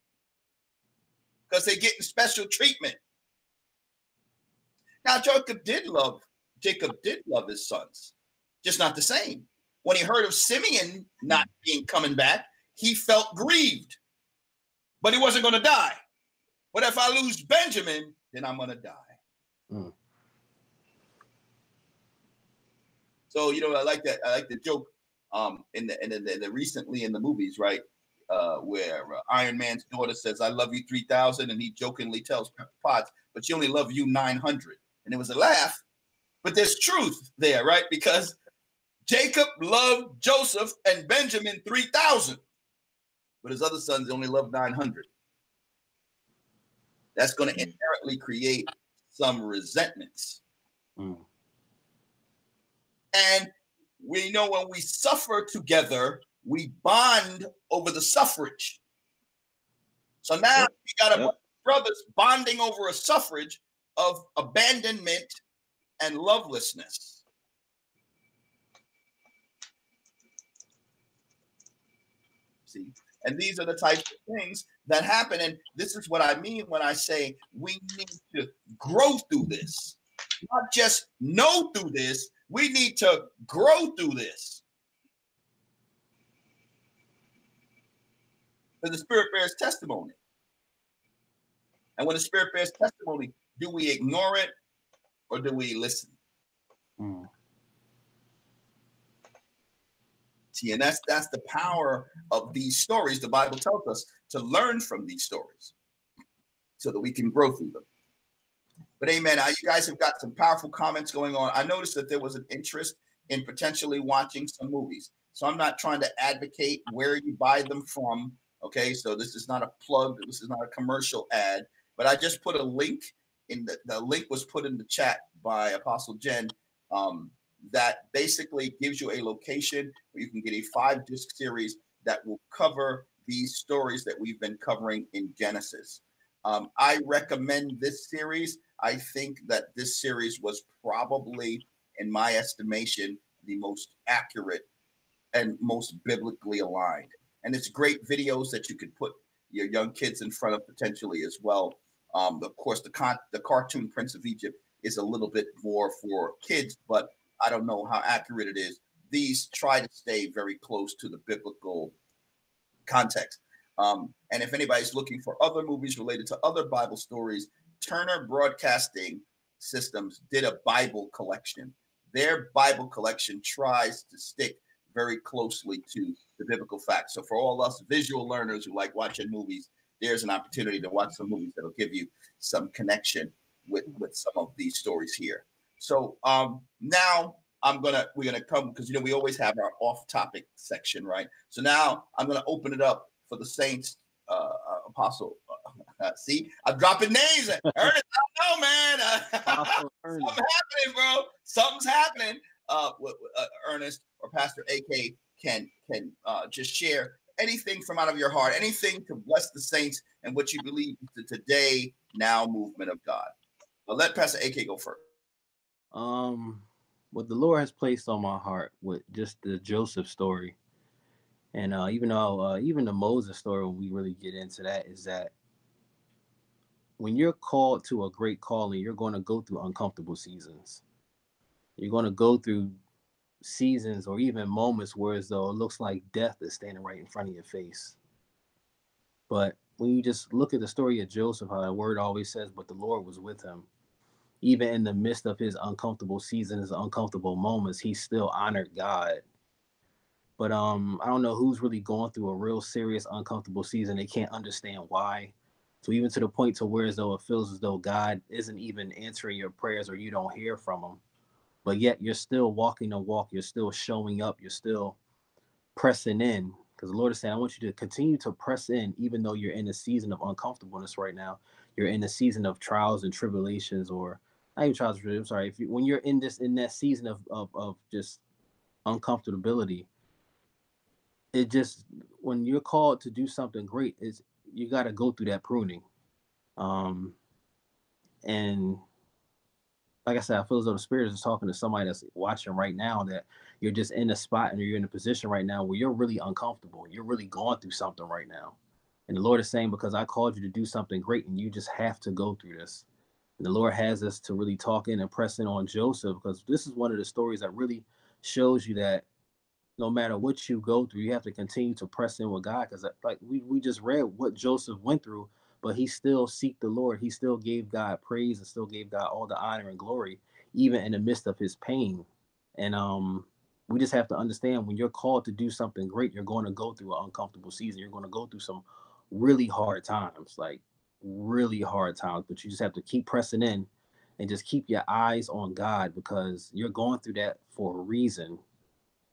Because they getting special treatment. Now Jacob did love, Jacob did love his sons, just not the same. When he heard of Simeon not being coming back, he felt grieved. But he wasn't going to die. But if I lose Benjamin, then I'm gonna die. Mm. So you know, I like that. I like the joke um, in the, in the, in the recently in the movies, right? Uh, where uh, Iron Man's daughter says, "I love you 3,000," and he jokingly tells Potts, "But she only love you 900," and it was a laugh. But there's truth there, right? Because Jacob loved Joseph and Benjamin 3,000, but his other sons only loved 900 that's going to mm. inherently create some resentments. Mm. And we know when we suffer together, we bond over the suffrage. So now we got a yep. brothers bonding over a suffrage of abandonment and lovelessness. See, and these are the types of things that happen. And this is what I mean when I say we need to grow through this, not just know through this, we need to grow through this. Because the Spirit bears testimony. And when the Spirit bears testimony, do we ignore it or do we listen? Mm. See, and that's that's the power of these stories. The Bible tells us to learn from these stories so that we can grow through them. But amen. Uh, you guys have got some powerful comments going on. I noticed that there was an interest in potentially watching some movies. So I'm not trying to advocate where you buy them from. Okay. So this is not a plug, this is not a commercial ad, but I just put a link in the, the link was put in the chat by Apostle Jen. Um, that basically gives you a location where you can get a five disc series that will cover these stories that we've been covering in Genesis. Um, I recommend this series. I think that this series was probably, in my estimation, the most accurate and most biblically aligned. And it's great videos that you could put your young kids in front of potentially as well. Um, of course, the con- the cartoon Prince of Egypt is a little bit more for kids, but I don't know how accurate it is. These try to stay very close to the biblical context. Um, and if anybody's looking for other movies related to other Bible stories, Turner Broadcasting Systems did a Bible collection. Their Bible collection tries to stick very closely to the biblical facts. So for all us visual learners who like watching movies, there's an opportunity to watch some movies that'll give you some connection with with some of these stories here. So um, now I'm gonna we're gonna come because you know we always have our off-topic section, right? So now I'm gonna open it up for the Saints uh, uh Apostle. Uh, <laughs> see, I'm dropping names. Ernest, I don't know, man. <laughs> Something's happening, bro. Something's happening. Uh, with, uh, Ernest or Pastor AK can can uh, just share anything from out of your heart, anything to bless the saints and what you believe the today now movement of God. But let Pastor AK go first. Um, what the Lord has placed on my heart with just the Joseph story, and uh, even though uh, even the Moses story, when we really get into that, is that when you're called to a great calling, you're going to go through uncomfortable seasons. You're going to go through seasons or even moments where as though it looks like death is standing right in front of your face. But when you just look at the story of Joseph, how the word always says, but the Lord was with him. Even in the midst of his uncomfortable seasons, uncomfortable moments, he still honored God. But um, I don't know who's really going through a real serious uncomfortable season. They can't understand why. So even to the point to where as though it feels as though God isn't even answering your prayers or you don't hear from him but yet you're still walking the walk, you're still showing up, you're still pressing in. Because the Lord is saying, I want you to continue to press in, even though you're in a season of uncomfortableness right now. You're in a season of trials and tribulations, or not even trials. I'm sorry. If you, when you're in this in that season of of, of just uncomfortability, it just when you're called to do something great, is you got to go through that pruning. Um, and like I said, I feel as though the spirit is talking to somebody that's watching right now that you're just in a spot and you're in a position right now where you're really uncomfortable. You're really going through something right now. And the Lord is saying, because I called you to do something great and you just have to go through this. And the Lord has us to really talk in and press in on Joseph because this is one of the stories that really shows you that no matter what you go through, you have to continue to press in with God. Because like we, we just read what Joseph went through but he still seeked the Lord. He still gave God praise and still gave God all the honor and glory, even in the midst of his pain. And um, we just have to understand when you're called to do something great, you're going to go through an uncomfortable season. You're going to go through some really hard times, like really hard times. But you just have to keep pressing in and just keep your eyes on God because you're going through that for a reason.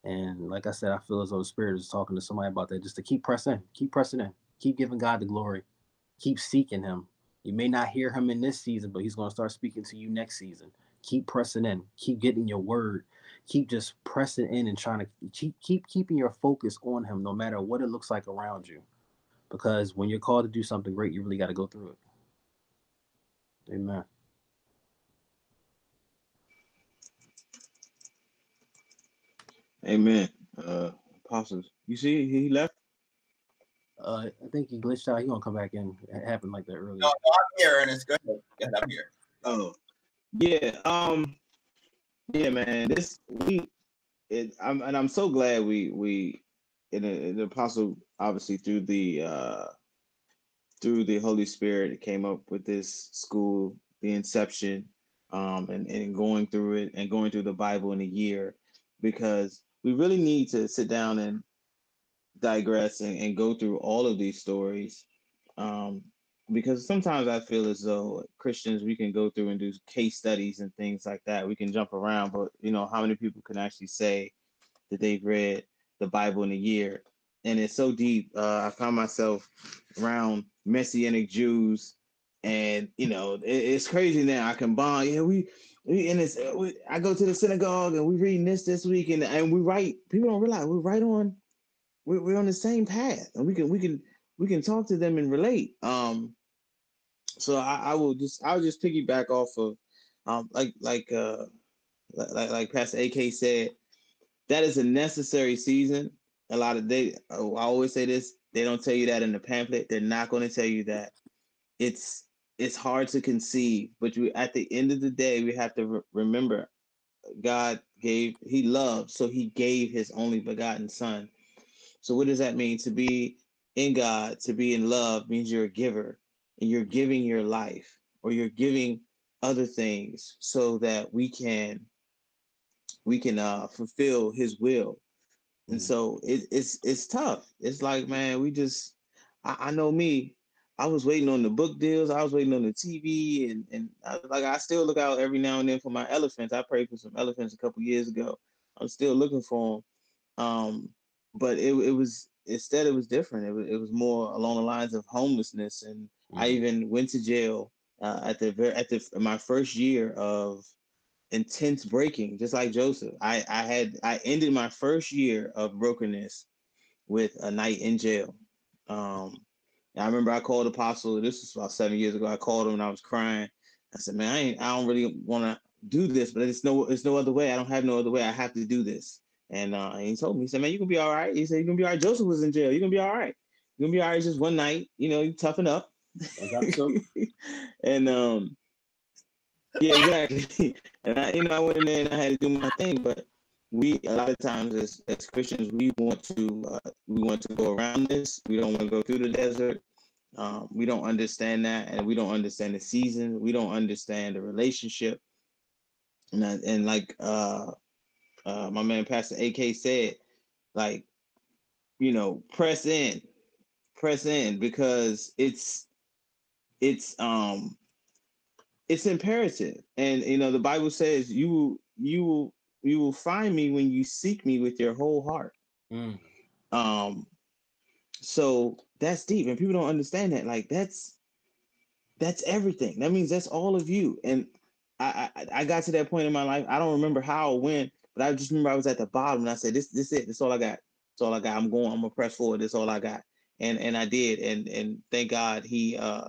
And like I said, I feel as though the Spirit is talking to somebody about that, just to keep pressing, keep pressing in, keep giving God the glory keep seeking him. You may not hear him in this season, but he's going to start speaking to you next season. Keep pressing in. Keep getting your word. Keep just pressing in and trying to keep keep keeping your focus on him no matter what it looks like around you. Because when you're called to do something great, you really got to go through it. Amen. Amen. Uh apostles. You see he left? Uh, I think he glitched out. He gonna come back in. It happened like that earlier. No, no I'm here, Ernest. Go ahead. Yeah, I'm here. Oh, yeah. Um, yeah, man. This we, it. I'm and I'm so glad we we and the apostle obviously through the uh through the Holy Spirit came up with this school, the inception, um, and, and going through it and going through the Bible in a year because we really need to sit down and digress and, and go through all of these stories. Um, because sometimes I feel as though Christians we can go through and do case studies and things like that. We can jump around, but you know, how many people can actually say that they've read the Bible in a year? And it's so deep. Uh, I found myself around Messianic Jews, and you know, it, it's crazy now. I can bond. Yeah, we we and it's we, I go to the synagogue and we reading this this week, and and we write. People don't realize we're right on. We're, we're on the same path, and we can we can we can talk to them and relate. Um, so I, I will just I'll just piggyback off of um like like uh like like Pastor AK said, that is a necessary season. A lot of they I always say this, they don't tell you that in the pamphlet. They're not going to tell you that. It's it's hard to conceive, but you at the end of the day, we have to re- remember God gave he loved, so he gave his only begotten son. So what does that mean? To be in God, to be in love means you're a giver and you're giving your life or you're giving other things so that we can we can uh fulfill his will. And mm-hmm. so it, it's it's tough. It's like man we just I, I, know me. I was waiting on the book deals. I was waiting on the tv and and I, like i still look out every now and then for my elephants. I prayed for some elephants a couple years ago. I'm still looking for them um but it, it was instead it was different. It was, it was more along the lines of homelessness, and mm-hmm. I even went to jail uh, at the very at the my first year of intense breaking, just like Joseph. I I had I ended my first year of brokenness with a night in jail. Um, I remember I called Apostle. This was about seven years ago. I called him and I was crying. I said, "Man, I ain't. I don't really want to do this, but it's no. It's no other way. I don't have no other way. I have to do this." And uh, he told me, he said, man, you can be all right. He said, you're gonna be all right. Joseph was in jail. You're gonna be all right. You're gonna be all right just one night, you know, you toughen up. So. <laughs> and um yeah, exactly. <laughs> and I, you know, I went in there and I had to do my thing, but we a lot of times as, as Christians, we want to uh, we want to go around this. We don't want to go through the desert. Um, we don't understand that, and we don't understand the season. We don't understand the relationship. And I, and like uh, uh, my man Pastor AK said, like, you know, press in, press in because it's it's um it's imperative. And you know, the Bible says you will you will you will find me when you seek me with your whole heart. Mm. Um so that's deep and people don't understand that like that's that's everything that means that's all of you and I, I, I got to that point in my life i don't remember how or when but I just remember I was at the bottom and I said, "This, this it. This all I got. That's all I got. I'm going. I'm gonna press forward. This all I got." And and I did. And and thank God he uh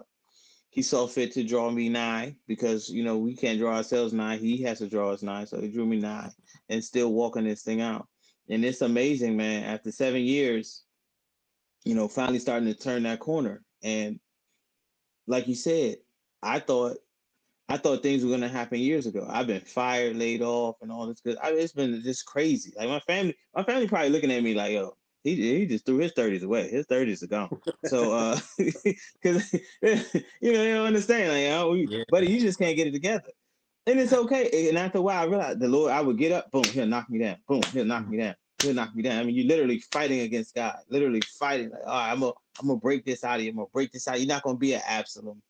he saw fit to draw me nigh because you know we can't draw ourselves nigh. He has to draw us nigh. So he drew me nigh and still walking this thing out. And it's amazing, man. After seven years, you know, finally starting to turn that corner. And like you said, I thought I thought things were gonna happen years ago. I've been fired, laid off, and all this good. I it's been just crazy. Like my family, my family probably looking at me like, "Yo, he he just threw his thirties away. His thirties are gone." so, uh, <laughs> because <laughs> you know they don't understand. Like, oh, we, yeah. buddy, you just can't get it together, and it's okay. And after a while, I realized the Lord, I would get up, boom, he'll knock me down, boom, he'll knock me down, he'll knock me down. I mean, you're literally fighting against God, literally fighting. Like, all right, I'm gonna I'm gonna break this out of you. I'm gonna break this out. You're not gonna be an Absalom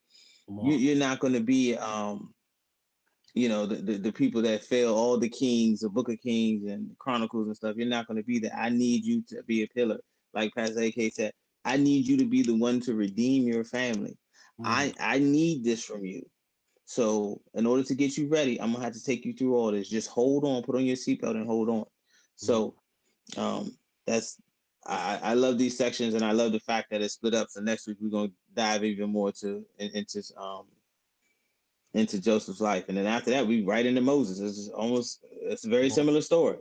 you, are not going to be um you know the, the, the people that fail all the kings the book of kings and chronicles and stuff. You're not going to be that i need you to be a pillar. Like pastor ak said i need you to be the one to redeem your family. Mm. i i need this from you. So in order to get you ready i'm gonna have to take you through all this. Just hold on put on your seatbelt and hold on. So um that's I, I love these sections and I love the fact that it's split up. So next week we're gonna dive even more to into um into Joseph's life, and then after that we right into Moses. It's almost it's a very similar story.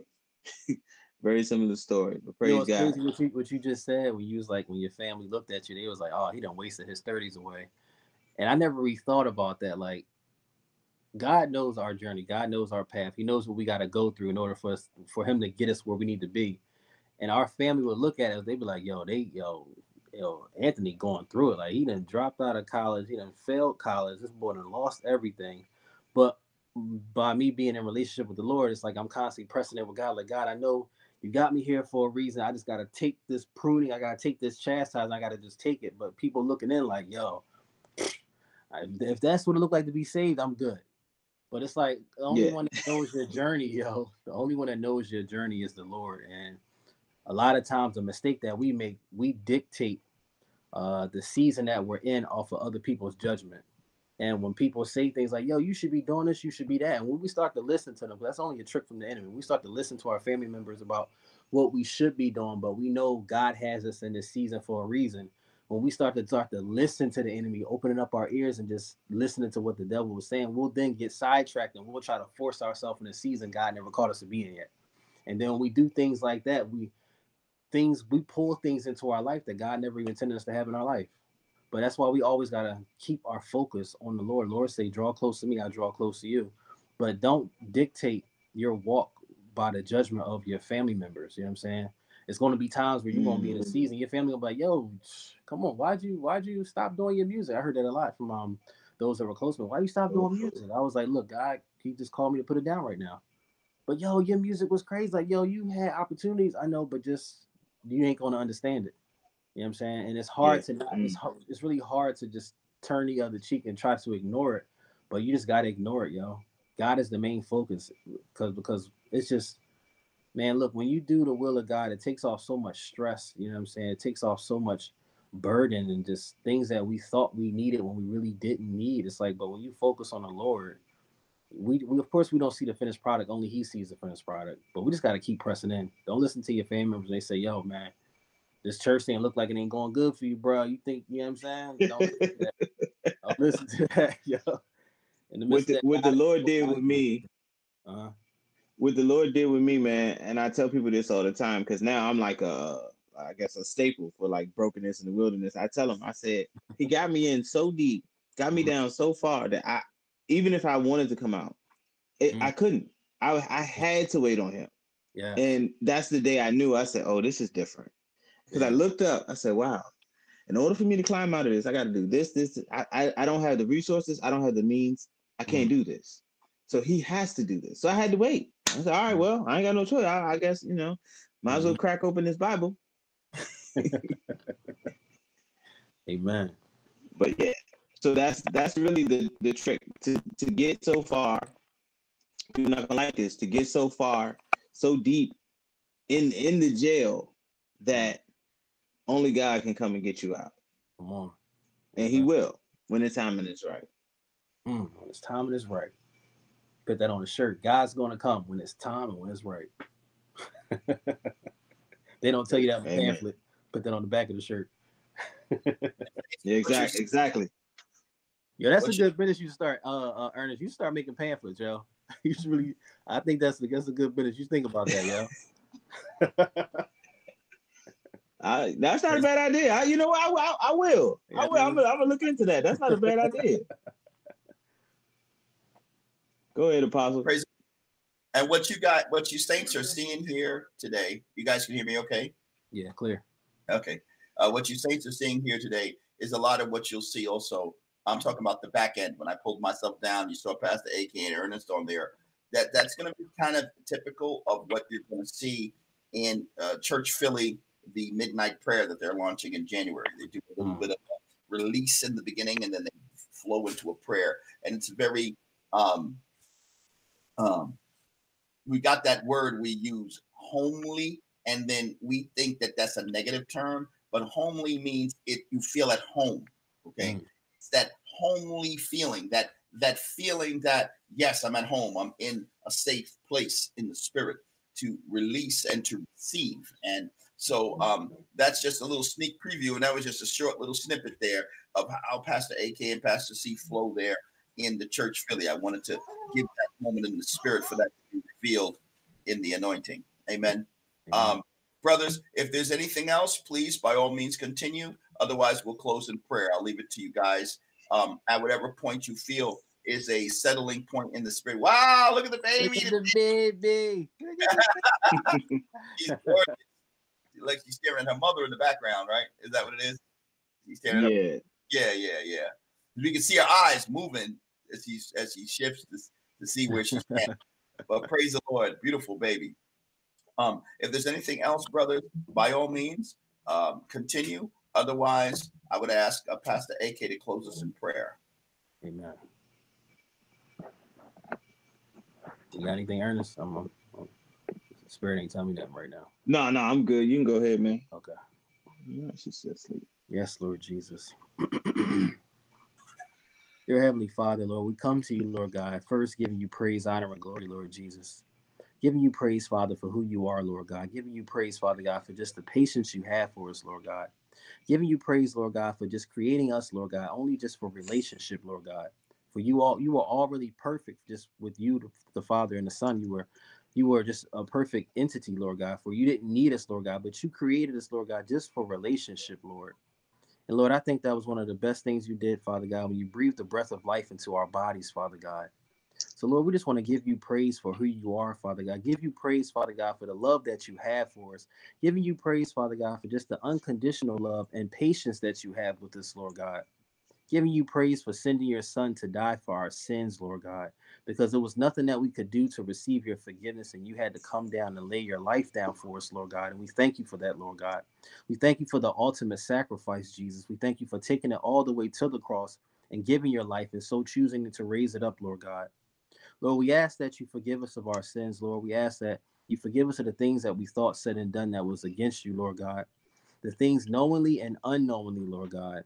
<laughs> very similar story. But praise you know, God. What you, what you just said when you was like when your family looked at you, they was like, "Oh, he done wasted his thirties away," and I never really thought about that. Like, God knows our journey. God knows our path. He knows what we got to go through in order for us for Him to get us where we need to be. and our family would look at us, they'd be like, yo, they yo, yo, Anthony going through it. Like he done dropped out of college, he done failed college. This boy done lost everything. But by me being in relationship with the Lord, it's like I'm constantly pressing it with God. Like God, I know you got me here for a reason. I just gotta take this pruning. I gotta take this chastising. I gotta just take it. But people looking in like, yo, if that's what it looked like to be saved, I'm good. But it's like the only yeah. one that knows your journey, yo. The only one that knows your journey is the Lord. And a lot of times, the mistake that we make, we dictate uh, the season that we're in off of other people's judgment. And when people say things like, yo, you should be doing this, you should be that. And when we start to listen to them, that's only a trick from the enemy. We start to listen to our family members about what we should be doing, but we know God has us in this season for a reason. When we start to start to listen to the enemy, opening up our ears and just listening to what the devil was saying, we'll then get sidetracked and we'll try to force ourselves in a season God never called us to be in yet. And then when we do things like that, we things we pull things into our life that God never even intended us to have in our life. But that's why we always gotta keep our focus on the Lord. Lord say, draw close to me, I draw close to you. But don't dictate your walk by the judgment of your family members. You know what I'm saying? It's gonna be times where you're gonna be in a mm. season, your family will be like, yo, come on, why'd you why'd you stop doing your music? I heard that a lot from um those that were close to me. Why you stop doing music? I was like, look, God, he just called me to put it down right now. But yo, your music was crazy. Like, yo, you had opportunities, I know, but just you ain't gonna understand it. You know what I'm saying? And it's hard yeah. to not, it's mm. hard, it's really hard to just turn the other cheek and try to ignore it, but you just gotta ignore it, yo. God is the main focus because because it's just man, look, when you do the will of God, it takes off so much stress, you know what I'm saying? It takes off so much burden and just things that we thought we needed when we really didn't need. It's like, but when you focus on the Lord, we, we of course we don't see the finished product, only he sees the finished product. But we just gotta keep pressing in. Don't listen to your family members. They say, yo, man, this church thing look like it ain't going good for you, bro. You think you know what I'm saying? Don't listen to that. <laughs> Don't listen to that, <laughs> yo. what the, what the Lord did with me, uh-huh. what the Lord did with me, man, and I tell people this all the time because now I'm like a, I guess a staple for like brokenness in the wilderness. I tell them, I said, He got me in so deep, got me mm-hmm. down so far that I, even if I wanted to come out, it, mm-hmm. I couldn't. I I had to wait on Him. Yeah. And that's the day I knew. I said, "Oh, this is different." Because I looked up, I said, wow, in order for me to climb out of this, I got to do this, this. I, I, I, don't have the resources. I don't have the means. I can't mm-hmm. do this. So he has to do this. So I had to wait. I said, all right, mm-hmm. well, I ain't got no choice. I, I guess, you know, might as well mm-hmm. crack open this Bible. <laughs> Amen. <laughs> But yeah, so that's that's really the the trick to to get so far. You're not gonna like this to get so far, so deep in in the jail that only God can come and get you out. Come on. And he will when the timing is right. Mm, when it's time and it's right. Put that on the shirt. God's gonna come when it's time and when it's right. <laughs> they don't tell you that in the pamphlet. Put that on the back of the shirt. <laughs> yeah, exactly. Exactly. Yeah, that's a good business you start, uh, uh Ernest. You start making pamphlets, yo. <laughs> You should really I think that's that's a good business. You think about that, yo. <laughs> <laughs> I, that's not a bad idea. I, you know what? I, I, I will. Yeah, I will. I'm gonna, I'm gonna look into that. That's not a bad idea. Go ahead, Apostle. Praise. And what you got, what you saints are seeing here today, you guys can hear me okay? Yeah, clear. Okay. Uh, what you saints are seeing here today is a lot of what you'll see also. I'm talking about the back end. When I pulled myself down, you saw Pastor AK and Ernest on there. That that's going to be kind of typical of what you're going to see in uh, Church Philly the midnight prayer that they're launching in January. They do a little mm. bit of a release in the beginning and then they flow into a prayer. And it's very um um we got that word we use homely and then we think that that's a negative term but homely means it you feel at home okay mm. It's that homely feeling that that feeling that yes i'm at home i'm in a safe place in the spirit to release and to receive and so um, that's just a little sneak preview, and that was just a short little snippet there of how Pastor AK and Pastor C flow there in the church Philly. I wanted to give that moment in the spirit for that to be revealed in the anointing. Amen. Um, brothers, if there's anything else, please by all means continue. Otherwise, we'll close in prayer. I'll leave it to you guys um, at whatever point you feel is a settling point in the spirit. Wow, look at the baby. Look at the baby. <laughs> He's gorgeous. like she's staring at her mother in the background, right? Is that what it is? She's staring. Yeah. Up. Yeah, yeah, yeah. We can see her eyes moving as she as she shifts to, to see where she's at. <laughs> but praise the Lord, beautiful baby. Um, if there's anything else, brothers, by all means, um, continue. Otherwise, I would ask uh, Pastor AK to close us in prayer. Amen. You got anything, Ernest? I'm, I'm, I'm Spirit ain't telling me that right now. No, no, I'm good. You can go ahead, man. Okay. Yeah, she's still asleep. Yes, Lord Jesus. <clears throat> Dear Heavenly Father, Lord, we come to you, Lord God, first giving you praise, honor, and glory, Lord Jesus. Giving you praise, Father, for who you are, Lord God. Giving you praise, Father God, for just the patience you have for us, Lord God. Giving you praise, Lord God, for just creating us, Lord God, only just for relationship, Lord God. For you all, you were already perfect just with you, the Father and the Son. You were you were just a perfect entity, Lord God, for you didn't need us, Lord God, but you created us, Lord God, just for relationship, Lord. And Lord, I think that was one of the best things you did, Father God, when you breathed the breath of life into our bodies, Father God. So, Lord, we just want to give you praise for who you are, Father God. Give you praise, Father God, for the love that you have for us. Giving you praise, Father God, for just the unconditional love and patience that you have with us, Lord God giving you praise for sending your son to die for our sins, Lord God, because there was nothing that we could do to receive your forgiveness, and you had to come down and lay your life down for us, Lord God. And we thank you for that, Lord God. We thank you for the ultimate sacrifice, Jesus. We thank you for taking it all the way to the cross and giving your life and so choosing to raise it up, Lord God. Lord, we ask that you forgive us of our sins, Lord. We ask that you forgive us of the things that we thought, said, and done that was against you, Lord God. The things knowingly and unknowingly, Lord God.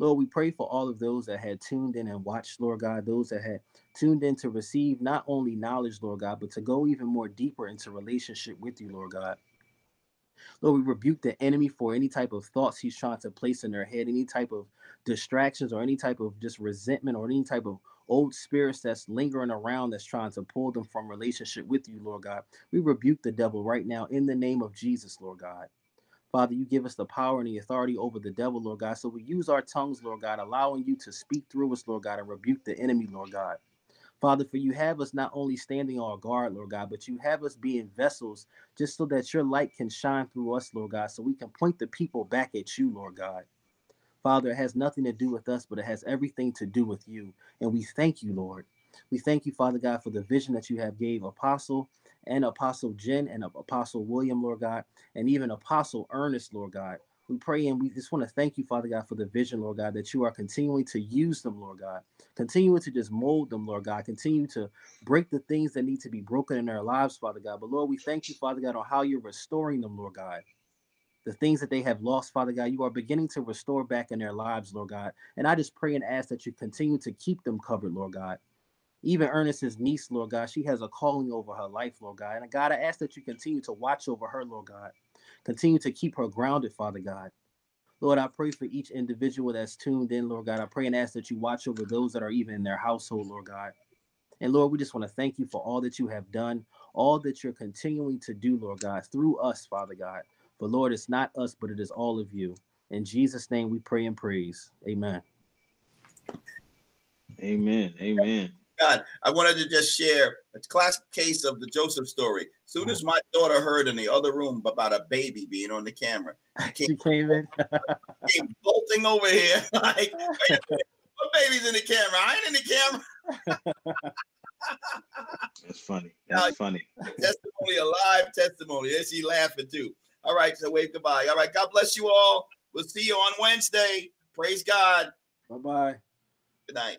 Lord, we pray for all of those that had tuned in and watched, Lord God, those that had tuned in to receive not only knowledge, Lord God, but to go even more deeper into relationship with you, Lord God. Lord, we rebuke the enemy for any type of thoughts he's trying to place in their head, any type of distractions or any type of just resentment or any type of old spirits that's lingering around that's trying to pull them from relationship with you, Lord God. We rebuke the devil right now in the name of Jesus, Lord God. Father, you give us the power and the authority over the devil, Lord God. So we use our tongues, Lord God, allowing you to speak through us, Lord God, and rebuke the enemy, Lord God. Father, for you have us not only standing on our guard, Lord God, but you have us being vessels just so that your light can shine through us, Lord God, so we can point the people back at you, Lord God. Father, it has nothing to do with us, but it has everything to do with you. And we thank you, Lord. We thank you, Father God, for the vision that you have gave Apostle and Apostle Jen and Apostle William, Lord God, and even Apostle Ernest, Lord God. We pray and we just want to thank you, Father God, for the vision, Lord God, that you are continuing to use them, Lord God. Continuing to just mold them, Lord God. Continue to break the things that need to be broken in their lives, Father God. But Lord, we thank you, Father God, on how you're restoring them, Lord God. The things that they have lost, Father God, you are beginning to restore back in their lives, Lord God. And I just pray and ask that you continue to keep them covered, Lord God. Even Ernest's niece, Lord God, she has a calling over her life, Lord God. And God, I ask that you continue to watch over her, Lord God. Continue to keep her grounded, Father God. Lord, I pray for each individual that's tuned in, Lord God. I pray and ask that you watch over those that are even in their household, Lord God. And Lord, we just want to thank you for all that you have done, all that you're continuing to do, Lord God, through us, Father God. For Lord, it's not us, but it is all of you. In Jesus' name we pray and praise. Amen. Amen. Amen. God, I wanted to just share a classic case of the Joseph story. Soon as my daughter heard in the other room about a baby being on the camera, she came, <laughs> she came in, <laughs> came bolting over here <laughs> like, "What baby's in the camera? I ain't in the camera." That's funny. That's now, funny. Testimony, a live testimony. And she laughing too. All right, so wave goodbye. All right, God bless you all. We'll see you on Wednesday. Praise God. Bye bye. Good night.